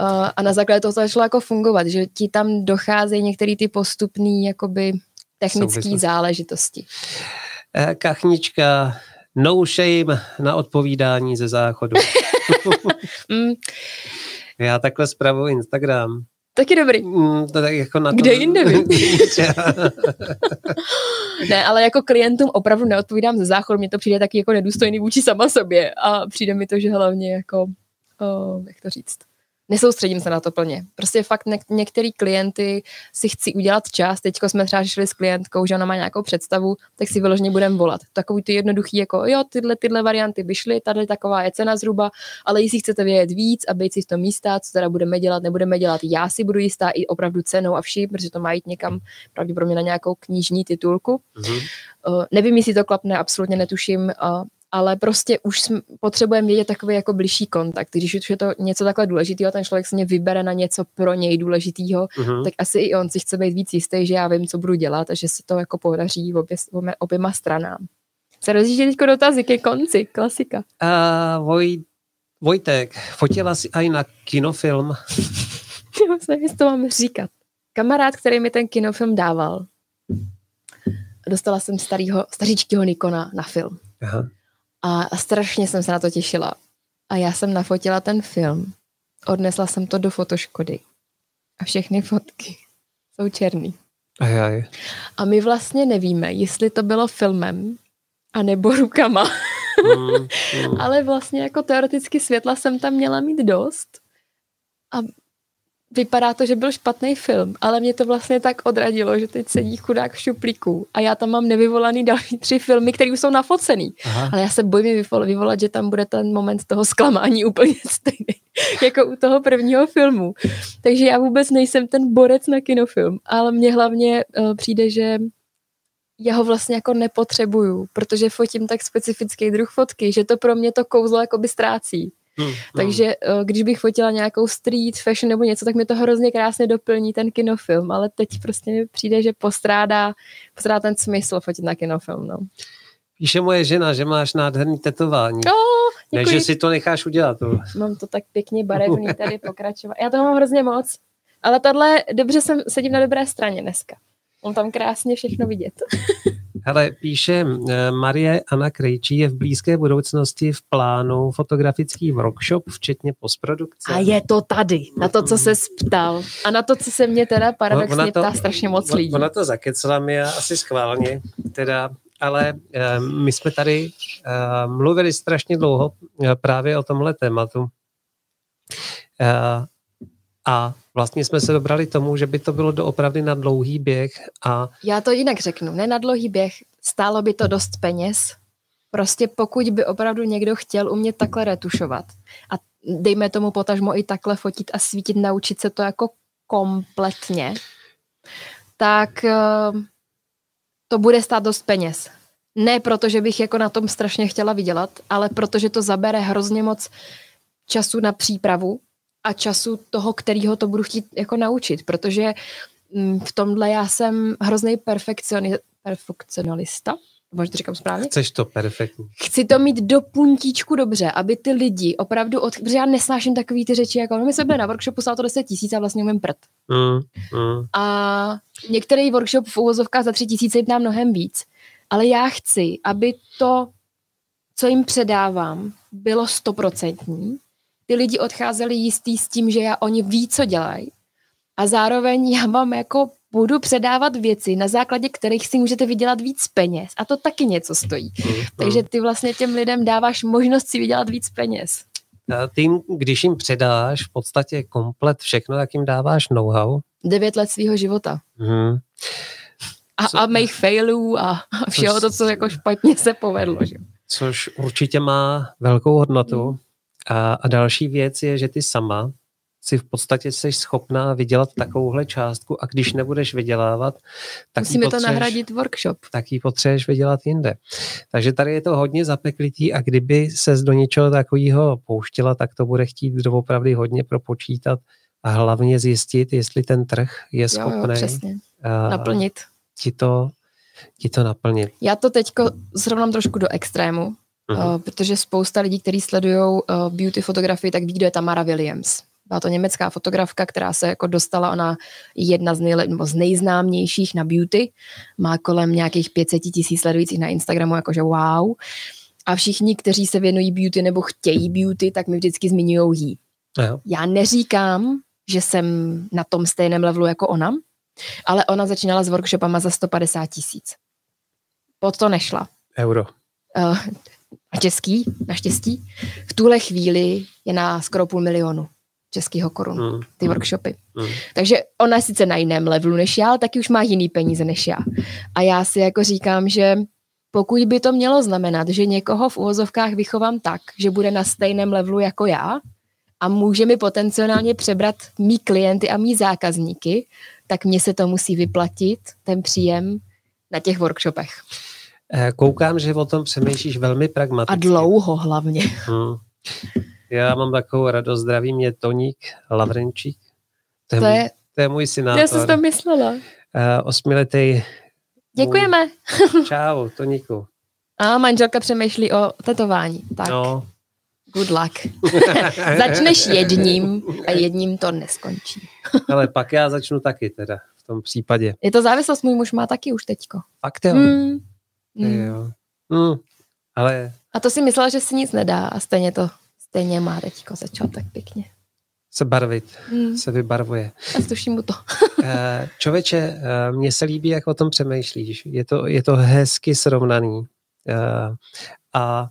B: Eh, a na základě toho začalo jako fungovat, že ti tam docházejí některé ty postupné jakoby technické záležitosti.
A: Eh, kachnička, no shame na odpovídání ze záchodu. mm. Já takhle zpravu Instagram.
B: Taky dobrý.
A: Mm, to tak jako na to...
B: Kde jinde, Ne, ale jako klientům opravdu neodpovídám ze záchodu, mně to přijde taky jako nedůstojný vůči sama sobě a přijde mi to, že hlavně jako, oh, jak to říct, nesoustředím se na to plně. Prostě fakt ně- některý klienty si chci udělat čas, teďko jsme třeba řešili s klientkou, že ona má nějakou představu, tak si vyloženě budeme volat. Takový ty jednoduchý, jako jo, tyhle, tyhle varianty vyšly, tady taková je cena zhruba, ale jestli chcete vědět víc a být si v tom místa, co teda budeme dělat, nebudeme dělat, já si budu jistá i opravdu cenou a vším, protože to má jít někam pravděpodobně na nějakou knižní titulku. Mm-hmm. Uh, nevím, jestli to klapne, absolutně netuším. Uh, ale prostě už potřebujeme vědět takový jako blížší kontakt. Když už je to něco takhle důležitého, ten člověk se mě vybere na něco pro něj důležitého, uh-huh. tak asi i on si chce být víc jistý, že já vím, co budu dělat a že se to jako podaří obě, obě, oběma stranám. Se rozjíždí teďko dotazy ke konci, klasika.
A: Uh, Voj, Vojtek, fotila si aj na kinofilm?
B: Já nevím, to mám říkat. Kamarád, který mi ten kinofilm dával, dostala jsem starýho, staříčkého Nikona na film. Aha. A, strašně jsem se na to těšila. A já jsem nafotila ten film, odnesla jsem to do fotoškody a všechny fotky jsou černý.
A: Ajaj.
B: A my vlastně nevíme, jestli to bylo filmem, anebo rukama. Mm, mm. Ale vlastně jako teoreticky světla jsem tam měla mít dost. A vypadá to, že byl špatný film, ale mě to vlastně tak odradilo, že teď sedí chudák v šuplíku a já tam mám nevyvolaný další tři filmy, které už jsou nafocený. Aha. Ale já se bojím vyvolat, že tam bude ten moment toho zklamání úplně stejný, jako u toho prvního filmu. Takže já vůbec nejsem ten borec na kinofilm, ale mně hlavně uh, přijde, že já ho vlastně jako nepotřebuju, protože fotím tak specifický druh fotky, že to pro mě to kouzlo jakoby ztrácí. Hmm, Takže uh, když bych fotila nějakou street fashion nebo něco, tak mi to hrozně krásně doplní ten kinofilm, ale teď prostě mi přijde, že postrádá, postrádá ten smysl fotit na kinofilm. No.
A: Píše moje žena, že máš nádherný tetování.
B: Oh,
A: ne, že si to necháš udělat. To.
B: Mám to tak pěkně barevný tady pokračovat. Já to mám hrozně moc. Ale tohle, dobře jsem, sedím na dobré straně dneska. On tam krásně všechno vidět.
A: Hele, píše eh, Marie Anna Krejčí, je v blízké budoucnosti v plánu fotografický workshop, včetně postprodukce.
B: A je to tady, na to, co se ptal. A na to, co se mě teda paradoxně to, ptá strašně moc lidí.
A: Ona to zakecala mi asi schválně, teda, ale uh, my jsme tady uh, mluvili strašně dlouho uh, právě o tomhle tématu. A vlastně jsme se dobrali tomu, že by to bylo doopravdy na dlouhý běh. A...
B: Já to jinak řeknu, ne na dlouhý běh, stálo by to dost peněz. Prostě pokud by opravdu někdo chtěl umět takhle retušovat a dejme tomu potažmo i takhle fotit a svítit, naučit se to jako kompletně, tak eh, to bude stát dost peněz. Ne proto, že bych jako na tom strašně chtěla vydělat, ale protože to zabere hrozně moc času na přípravu a času toho, kterýho to budu chtít jako naučit, protože mm, v tomhle já jsem hrozný perfekcioni, perfekcionalista, možná to říkám správně?
A: Chceš to perfektně.
B: Chci to mít do puntíčku dobře, aby ty lidi opravdu, od, protože já nesnáším takový ty řeči, jako no, my jsme byli na workshopu, stálo to 10 tisíc a vlastně umím prd. Mm, mm. A některý workshop v uvozovkách za 3 tisíce nám mnohem víc, ale já chci, aby to, co jim předávám, bylo stoprocentní ty lidi odcházeli jistý s tím, že já oni ví, co dělají. A zároveň já vám jako budu předávat věci, na základě kterých si můžete vydělat víc peněz. A to taky něco stojí. Mm, Takže ty vlastně těm lidem dáváš možnost si vydělat víc peněz.
A: Ty, když jim předáš v podstatě komplet všechno, tak jim dáváš know-how.
B: Devět let svého života. Mm. A, co, a mých failů a všeho což, to, co jako špatně se povedlo. Že?
A: Což určitě má velkou hodnotu. Mm. A, a další věc je, že ty sama si v podstatě jsi schopná vydělat takovouhle částku a když nebudeš vydělávat,
B: tak Musíme to nahradit workshop.
A: Tak ji potřebuješ vydělat jinde. Takže tady je to hodně zapeklitý a kdyby se do něčeho takového pouštila, tak to bude chtít doopravdy hodně propočítat a hlavně zjistit, jestli ten trh je schopný
B: naplnit.
A: Ti to, ti to naplnit.
B: Já to teďko zrovnám trošku do extrému, uh, protože spousta lidí, kteří sledují uh, beauty fotografii, tak ví, kdo je Tamara Williams. Byla to německá fotografka, která se jako dostala, ona jedna z, nejle, z nejznámějších na beauty, má kolem nějakých 500 tisíc sledujících na Instagramu, jakože wow. A všichni, kteří se věnují beauty nebo chtějí beauty, tak mi vždycky zmiňují jí. Já neříkám, že jsem na tom stejném levelu jako ona, ale ona začínala s workshopama za 150 tisíc. Pod to nešla.
A: Euro. Uh,
B: český, naštěstí. V tuhle chvíli je na skoro půl milionu českého korun, mm. ty mm. workshopy. Mm. Takže ona je sice na jiném levelu než já, ale taky už má jiný peníze než já. A já si jako říkám, že pokud by to mělo znamenat, že někoho v uvozovkách vychovám tak, že bude na stejném levelu jako já a může mi potenciálně přebrat mý klienty a mý zákazníky, tak mně se to musí vyplatit, ten příjem na těch workshopech.
A: Eh, koukám, že o tom přemýšlíš velmi pragmaticky.
B: A dlouho hlavně. Hmm.
A: Já mám takovou radost. Zdraví mě Toník Lavrenčík. To je,
B: to
A: je, to je můj synátor.
B: Já jsem to myslela. Uh,
A: osmiletý.
B: Děkujeme.
A: Můj... Čau, Toníku.
B: A manželka přemýšlí o tetování. Tak. No. Good luck. Začneš jedním a jedním to neskončí.
A: Ale pak já začnu taky teda v tom případě.
B: Je to závislost, můj muž má taky už teďko.
A: Fakt jo. Hmm. Mm. Jo. Mm. Ale...
B: A to si myslela, že si nic nedá a stejně to stejně má teďko začal tak pěkně.
A: Se barvit, mm. se vybarvuje.
B: A stuším mu to.
A: Eh, Čověče, eh, mně se líbí, jak o tom přemýšlíš. Je to, je to hezky srovnaný. Eh, a,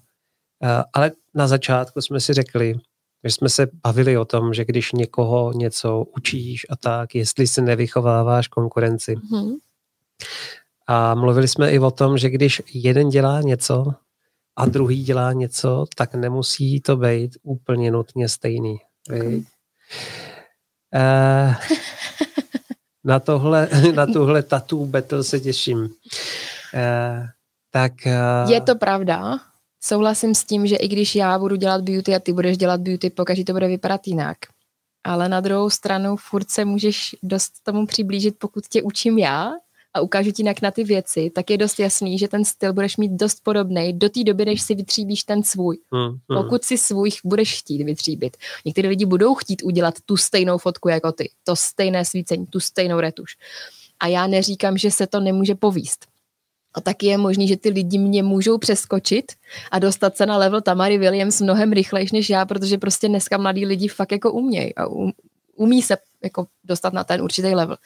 A: ale na začátku jsme si řekli, že jsme se bavili o tom, že když někoho něco učíš a tak, jestli si nevychováváš konkurenci. Mm. A mluvili jsme i o tom, že když jeden dělá něco a druhý dělá něco, tak nemusí to být úplně nutně stejný. Okay. Uh, na, tohle, na tuhle tattoo battle se těším. Uh, tak,
B: uh, Je to pravda. souhlasím s tím, že i když já budu dělat beauty a ty budeš dělat beauty, pokaždé to bude vypadat jinak. Ale na druhou stranu furt se můžeš dost tomu přiblížit, pokud tě učím já a ukážu ti jinak na ty věci, tak je dost jasný, že ten styl budeš mít dost podobný do té doby, než si vytříbíš ten svůj. Hmm, hmm. Pokud si svůj budeš chtít vytříbit. Někteří lidi budou chtít udělat tu stejnou fotku jako ty, to stejné svícení, tu stejnou retuš. A já neříkám, že se to nemůže povíst. A taky je možný, že ty lidi mě můžou přeskočit a dostat se na level Tamary Williams mnohem rychlejš než já, protože prostě dneska mladí lidi fakt jako umějí a um, umí se jako dostat na ten určitý level.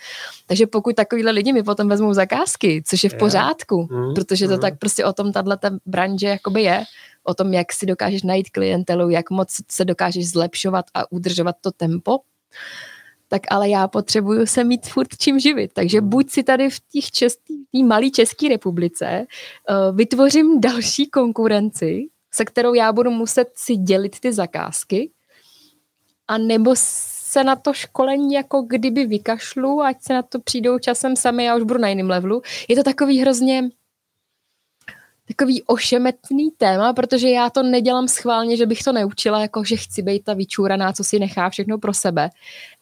B: Takže pokud takovýhle lidi mi potom vezmou zakázky, což je v pořádku, mm, protože to mm. tak prostě o tom tahle branže jakoby je, o tom, jak si dokážeš najít klientelu, jak moc se dokážeš zlepšovat a udržovat to tempo, tak ale já potřebuju se mít furt čím živit. Takže buď si tady v těch český, malé České republice uh, vytvořím další konkurenci, se kterou já budu muset si dělit ty zakázky, a nebo se na to školení jako kdyby vykašlu, ať se na to přijdou časem sami, já už budu na jiném levelu. Je to takový hrozně takový ošemetný téma, protože já to nedělám schválně, že bych to neučila, jako že chci být ta vyčúraná, co si nechá všechno pro sebe.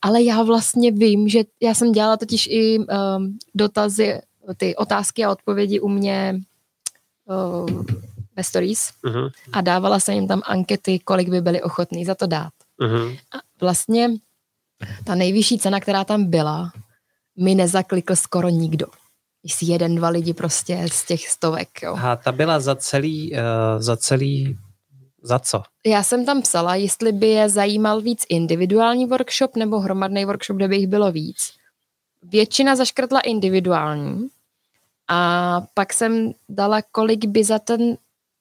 B: Ale já vlastně vím, že já jsem dělala totiž i um, dotazy, ty otázky a odpovědi u mě uh, ve stories uh-huh. a dávala jsem jim tam ankety, kolik by byli ochotní za to dát. Uh-huh. A vlastně ta nejvyšší cena, která tam byla, mi nezaklikl skoro nikdo. Jestli jeden, dva lidi prostě z těch stovek. Jo.
A: A ta byla za celý, uh, za celý, za co?
B: Já jsem tam psala, jestli by je zajímal víc individuální workshop nebo hromadný workshop, kde by jich bylo víc. Většina zaškrtla individuální a pak jsem dala, kolik by za ten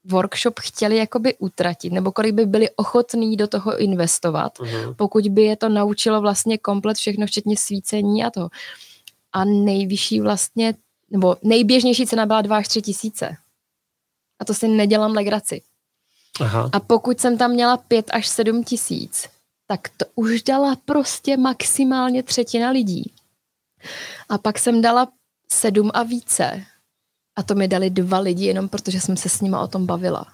B: workshop chtěli jakoby utratit, nebo kolik by byli ochotní do toho investovat, uh-huh. pokud by je to naučilo vlastně komplet všechno, včetně svícení a to. A nejvyšší vlastně, nebo nejběžnější cena byla 2 až 3 tisíce. A to si nedělám legraci. Aha. A pokud jsem tam měla 5 až 7 tisíc, tak to už dala prostě maximálně třetina lidí. A pak jsem dala sedm a více a to mi dali dva lidi jenom protože jsem se s nima o tom bavila.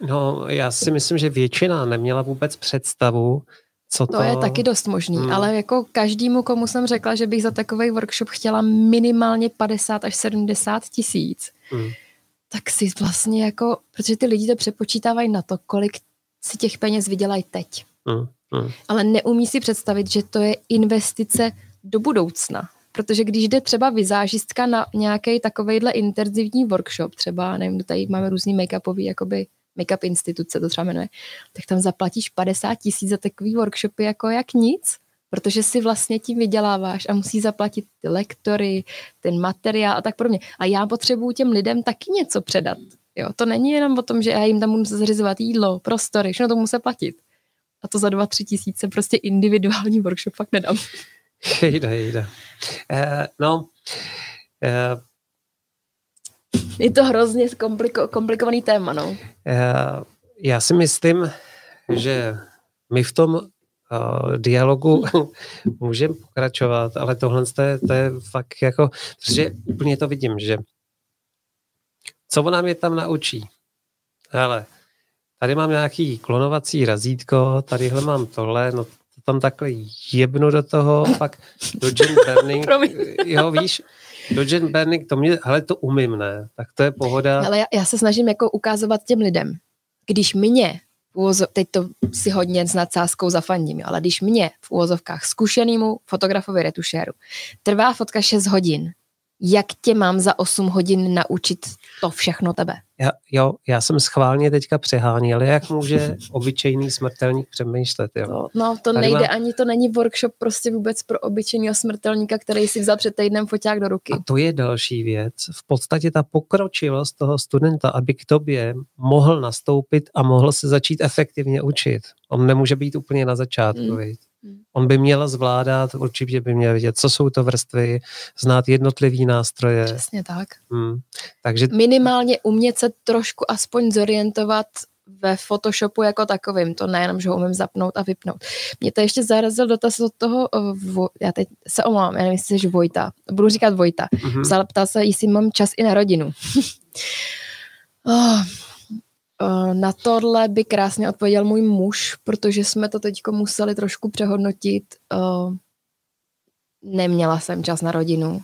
A: No, já si myslím, že většina neměla vůbec představu, co to...
B: To je taky dost možný, hmm. ale jako každému, komu jsem řekla, že bych za takový workshop chtěla minimálně 50 až 70 tisíc, hmm. tak si vlastně jako, protože ty lidi to přepočítávají na to, kolik si těch peněz vydělají teď. Hmm. Hmm. Ale neumí si představit, že to je investice do budoucna. Protože když jde třeba vizážistka na nějaký takovejhle intenzivní workshop, třeba, nevím, tady máme různý make-upový, jakoby make-up instituce, to třeba jmenuje, tak tam zaplatíš 50 tisíc za takový workshopy jako jak nic, protože si vlastně tím vyděláváš a musí zaplatit ty lektory, ten materiál a tak podobně. A já potřebuju těm lidem taky něco předat. Jo, to není jenom o tom, že já jim tam budu zařizovat jídlo, prostory, všechno to musí platit. A to za dva, tři tisíce prostě individuální workshop fakt nedám.
A: Jejda, jejda. Uh, no, uh,
B: je to hrozně kompliko, komplikovaný téma, no. Uh,
A: já si myslím, že my v tom uh, dialogu můžeme pokračovat, ale tohle to je, to je fakt jako, protože úplně to vidím, že co ona mě tam naučí? Hele, tady mám nějaký klonovací razítko, tadyhle mám tohle, no tam takhle jebnu do toho, pak do Jen Burning, jo víš, do Jen Burning, to mě, hele, to umím, ne, tak to je pohoda.
B: Ale já, já se snažím jako ukázovat těm lidem, když mě, teď to si hodně s nadsázkou zafandím, ale když mě v úvozovkách zkušenému fotografovi retušéru trvá fotka 6 hodin, jak tě mám za 8 hodin naučit to všechno tebe?
A: Já, jo, já jsem schválně teďka přeháněl, jak může obyčejný smrtelník přemýšlet. Jo.
B: No, no to Tady nejde, má... ani to není workshop prostě vůbec pro obyčejného smrtelníka, který si vzal před týdnem foťák do ruky.
A: A to je další věc. V podstatě ta pokročilost toho studenta, aby k tobě mohl nastoupit a mohl se začít efektivně učit. On nemůže být úplně na začátku. Mm. On by měl zvládat, určitě by měl vědět, co jsou to vrstvy, znát jednotlivý nástroje.
B: Přesně tak. Hmm. Takže... Minimálně umět se trošku aspoň zorientovat ve Photoshopu jako takovým. To nejenom, že ho umím zapnout a vypnout. Mě to ještě zarazil dotaz od toho, uh, já teď se omlouvám, já nevím, jestli jsi Vojta. Budu říkat Vojta. Mm-hmm. Ptal, ptal se, jestli mám čas i na rodinu. oh, na tohle by krásně odpověděl můj muž, protože jsme to teď museli trošku přehodnotit. Uh, neměla jsem čas na rodinu.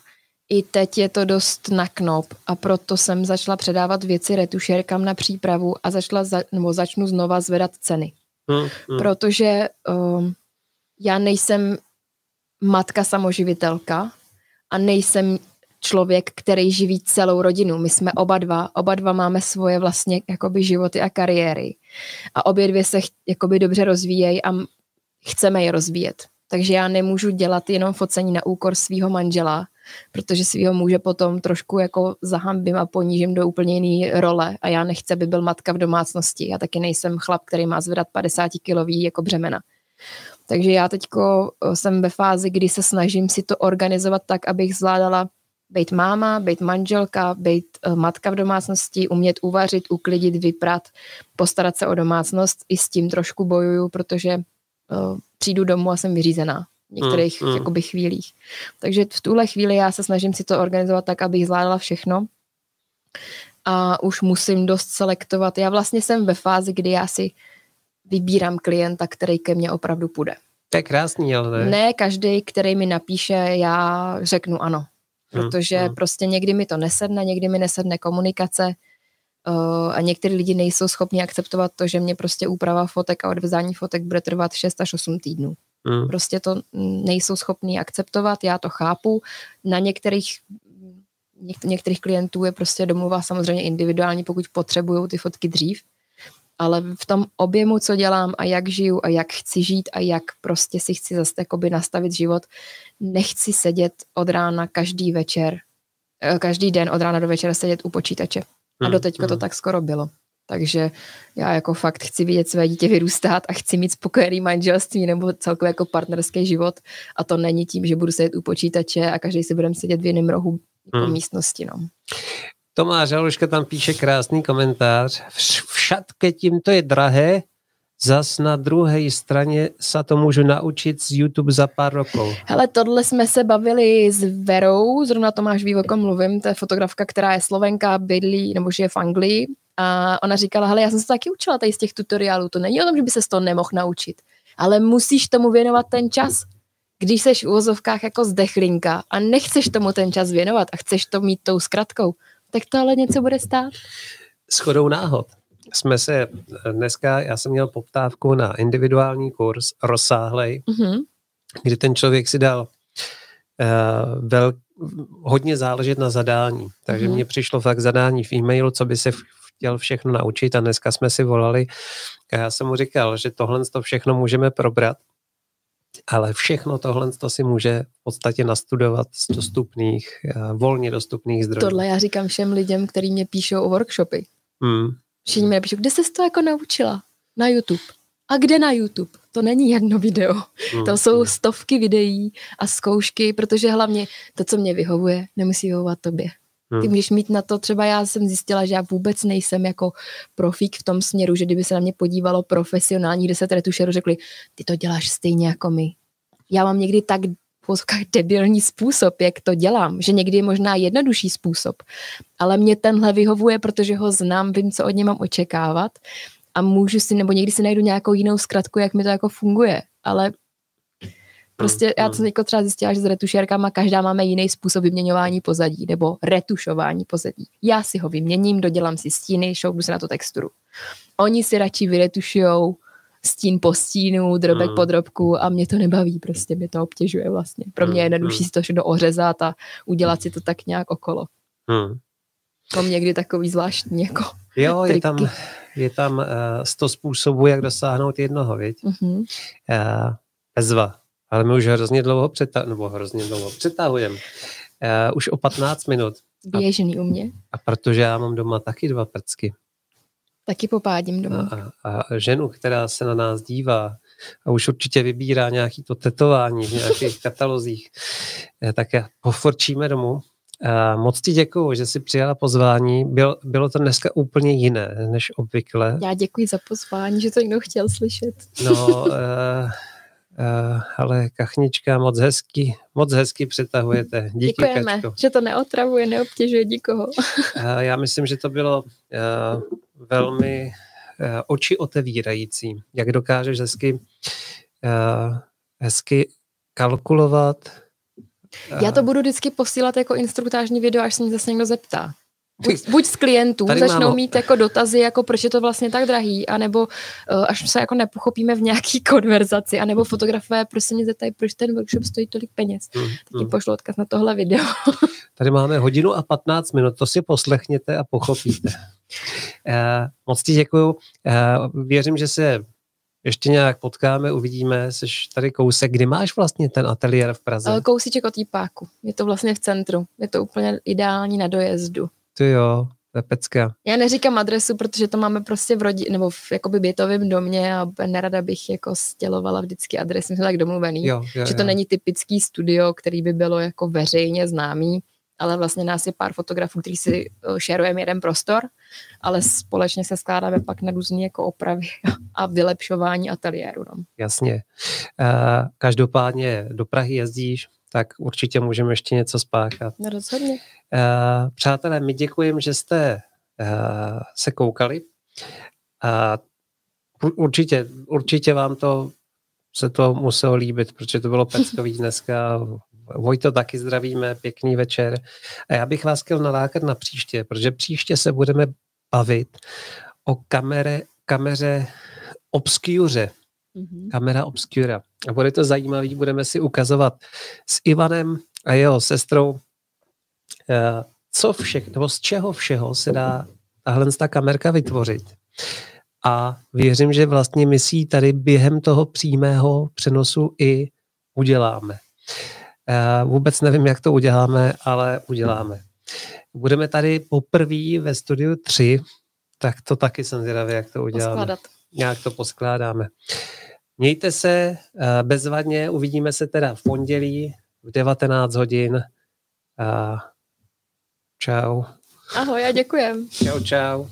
B: I teď je to dost na knop a proto jsem začala předávat věci retušerkám na přípravu a začala za, nebo začnu znova zvedat ceny. Hmm, hmm. Protože uh, já nejsem matka samoživitelka a nejsem člověk, který živí celou rodinu. My jsme oba dva, oba dva máme svoje vlastně jakoby životy a kariéry. A obě dvě se jakoby dobře rozvíjejí a chceme je rozvíjet. Takže já nemůžu dělat jenom focení na úkor svého manžela, protože svého muže potom trošku jako zahambím a ponížím do úplně jiné role a já nechci, aby byl matka v domácnosti. Já taky nejsem chlap, který má zvedat 50 kilový jako břemena. Takže já teď eh, jsem ve fázi, kdy se snažím si to organizovat tak, abych zvládala být máma, být manželka, být uh, matka v domácnosti, umět uvařit, uklidit, vyprat, postarat se o domácnost. I s tím trošku bojuju, protože uh, přijdu domů a jsem vyřízená v některých mm, mm. Jakoby, chvílích. Takže v tuhle chvíli já se snažím si to organizovat tak, abych zvládala všechno. A už musím dost selektovat. Já vlastně jsem ve fázi, kdy já si vybírám klienta, který ke mně opravdu půjde.
A: To je krásný, ale.
B: Ne každý, který mi napíše, já řeknu ano. Hmm, protože hmm, prostě někdy mi to nesedne, někdy mi nesedne komunikace uh, a některý lidi nejsou schopni akceptovat to, že mě prostě úprava fotek a odvezání fotek bude trvat 6 až 8 týdnů. Hmm. Prostě to nejsou schopni akceptovat, já to chápu. Na některých některých klientů je prostě domluva samozřejmě individuální, pokud potřebují ty fotky dřív, ale v tom objemu, co dělám a jak žiju a jak chci žít a jak prostě si chci zase jakoby nastavit život, nechci sedět od rána každý večer, eh, každý den od rána do večera sedět u počítače. A do teďka to hmm. tak skoro bylo. Takže já jako fakt chci vidět své dítě vyrůstat a chci mít spokojený manželství nebo celkově jako partnerský život a to není tím, že budu sedět u počítače a každý si budeme sedět v jiném rohu hmm. místnosti. No.
A: Tomáš Aluška tam píše krásný komentář. Všetké tímto je drahé, Zas na druhé straně se to můžu naučit z YouTube za pár rokov.
B: Hele, tohle jsme se bavili s Verou, zrovna Tomáš ví, o kom mluvím, to je fotografka, která je slovenka, bydlí, nebo žije v Anglii. A ona říkala, hele, já jsem se taky učila tady z těch tutoriálů, to není o tom, že by se to nemohl naučit, ale musíš tomu věnovat ten čas. Když seš v uvozovkách jako zdechlinka a nechceš tomu ten čas věnovat a chceš to mít tou zkratkou, tak to ale něco bude stát.
A: Schodou náhod jsme se dneska, já jsem měl poptávku na individuální kurz, rozsáhlej, mm-hmm. kdy ten člověk si dal uh, vel, hodně záležet na zadání. Takže mm-hmm. mně přišlo fakt zadání v e-mailu, co by se chtěl všechno naučit a dneska jsme si volali a já jsem mu říkal, že tohle to všechno můžeme probrat, ale všechno tohle to si může v podstatě nastudovat z dostupných, eh, volně dostupných zdrojů.
B: Tohle já říkám všem lidem, kteří mě píšou o workshopy. Hmm. Všichni mi napíšou, kde jsi to jako naučila? Na YouTube. A kde na YouTube? To není jedno video. Hmm. To jsou stovky videí a zkoušky, protože hlavně to, co mě vyhovuje, nemusí vyhovovat tobě. Ty hmm. můžeš mít na to, třeba já jsem zjistila, že já vůbec nejsem jako profík v tom směru, že kdyby se na mě podívalo profesionální deset retušerů, řekli, ty to děláš stejně jako my. Já mám někdy tak debilní způsob, jak to dělám, že někdy je možná jednodušší způsob, ale mě tenhle vyhovuje, protože ho znám, vím, co od něj mám očekávat a můžu si, nebo někdy si najdu nějakou jinou zkratku, jak mi to jako funguje, ale Prostě já jsem jako třeba zjistila, že s retušérkama každá máme jiný způsob vyměňování pozadí nebo retušování pozadí. Já si ho vyměním, dodělám si stíny, šoupnu se na tu texturu. Oni si radši vyretušujou stín po stínu, drobek hmm. po drobku a mě to nebaví, prostě mě to obtěžuje vlastně. Pro mě je hmm, jednodušší hmm. si to všechno ořezat a udělat si to tak nějak okolo. Hmm. Mám někdy takový zvláštní jako
A: Jo, je tam, je tam uh, sto způsobů, jak dosáhnout jednoho, viď? Mm-hmm. Uh, bezva. Ale my už hrozně dlouho přetahujeme, nebo hrozně dlouho přetahujeme. Uh, už o 15 minut.
B: Běžný u mě.
A: A protože já mám doma taky dva prcky.
B: Taky popádím doma.
A: A, a ženu, která se na nás dívá a už určitě vybírá nějaký to tetování v nějakých katalozích, eh, tak poforčíme domů. A moc ti děkuju, že jsi přijala pozvání. Byl, bylo to dneska úplně jiné než obvykle.
B: Já děkuji za pozvání, že to někdo chtěl slyšet.
A: No, Uh, ale kachnička moc hezky, moc hezky přetahujete. Díky,
B: Děkujeme,
A: Kačko.
B: že to neotravuje, neobtěžuje nikoho.
A: uh, já myslím, že to bylo uh, velmi oči otevírající. Jak dokážeš hezky, hezky kalkulovat.
B: Já to budu vždycky posílat jako instruktážní video, až se mě zase někdo zeptá. Buď, buď z klientů Tady začnou mám... mít jako dotazy, jako proč je to vlastně tak drahý, anebo uh, až se jako nepochopíme v nějaký konverzaci, anebo fotografové prostě mě zeptají, proč ten workshop stojí tolik peněz. Hmm, Teď hmm. pošlu odkaz na tohle video.
A: Tady máme hodinu a 15 minut, to si poslechněte a pochopíte. uh, moc ti děkuju. Uh, věřím, že se ještě nějak potkáme, uvidíme, jsi tady kousek. Kdy máš vlastně ten ateliér v Praze?
B: Kousíček od Týpáku. Je to vlastně v centru. Je to úplně ideální na dojezdu.
A: Ty jo, to je pecka.
B: Já neříkám adresu, protože to máme prostě v rodině, nebo v jakoby bytovém domě a nerada bych jako stělovala vždycky adresy, jsme tak domluvený, jo, jo, že to jo. není typický studio, který by bylo jako veřejně známý, ale vlastně nás je pár fotografů, kteří si šerujeme jeden prostor, ale společně se skládáme pak na různé jako opravy a vylepšování ateliéru. No.
A: Jasně. Každopádně do Prahy jezdíš, tak určitě můžeme ještě něco spáchat.
B: No rozhodně.
A: Uh, přátelé, my děkujeme, že jste uh, se koukali. Uh, určitě, určitě vám to se to muselo líbit, protože to bylo peckový dneska. Vojto taky zdravíme, pěkný večer. A já bych vás chtěl nalákat na příště, protože příště se budeme bavit o kamere, kameře obskuře. Mm-hmm. Kamera obscura. A bude to zajímavý, budeme si ukazovat s Ivanem a jeho sestrou, eh, co všechno, nebo z čeho všeho se dá tahle ta kamerka vytvořit. A věřím, že vlastně my si tady během toho přímého přenosu i uděláme. Eh, vůbec nevím, jak to uděláme, ale uděláme. Budeme tady poprvé ve studiu 3, tak to taky jsem zvědavý, jak to uděláme. Poskládat. Nějak to poskládáme. Mějte se eh, bezvadně, uvidíme se teda v pondělí v 19 hodin. Čau.
B: Ahoj a děkujem.
A: Čau, čau.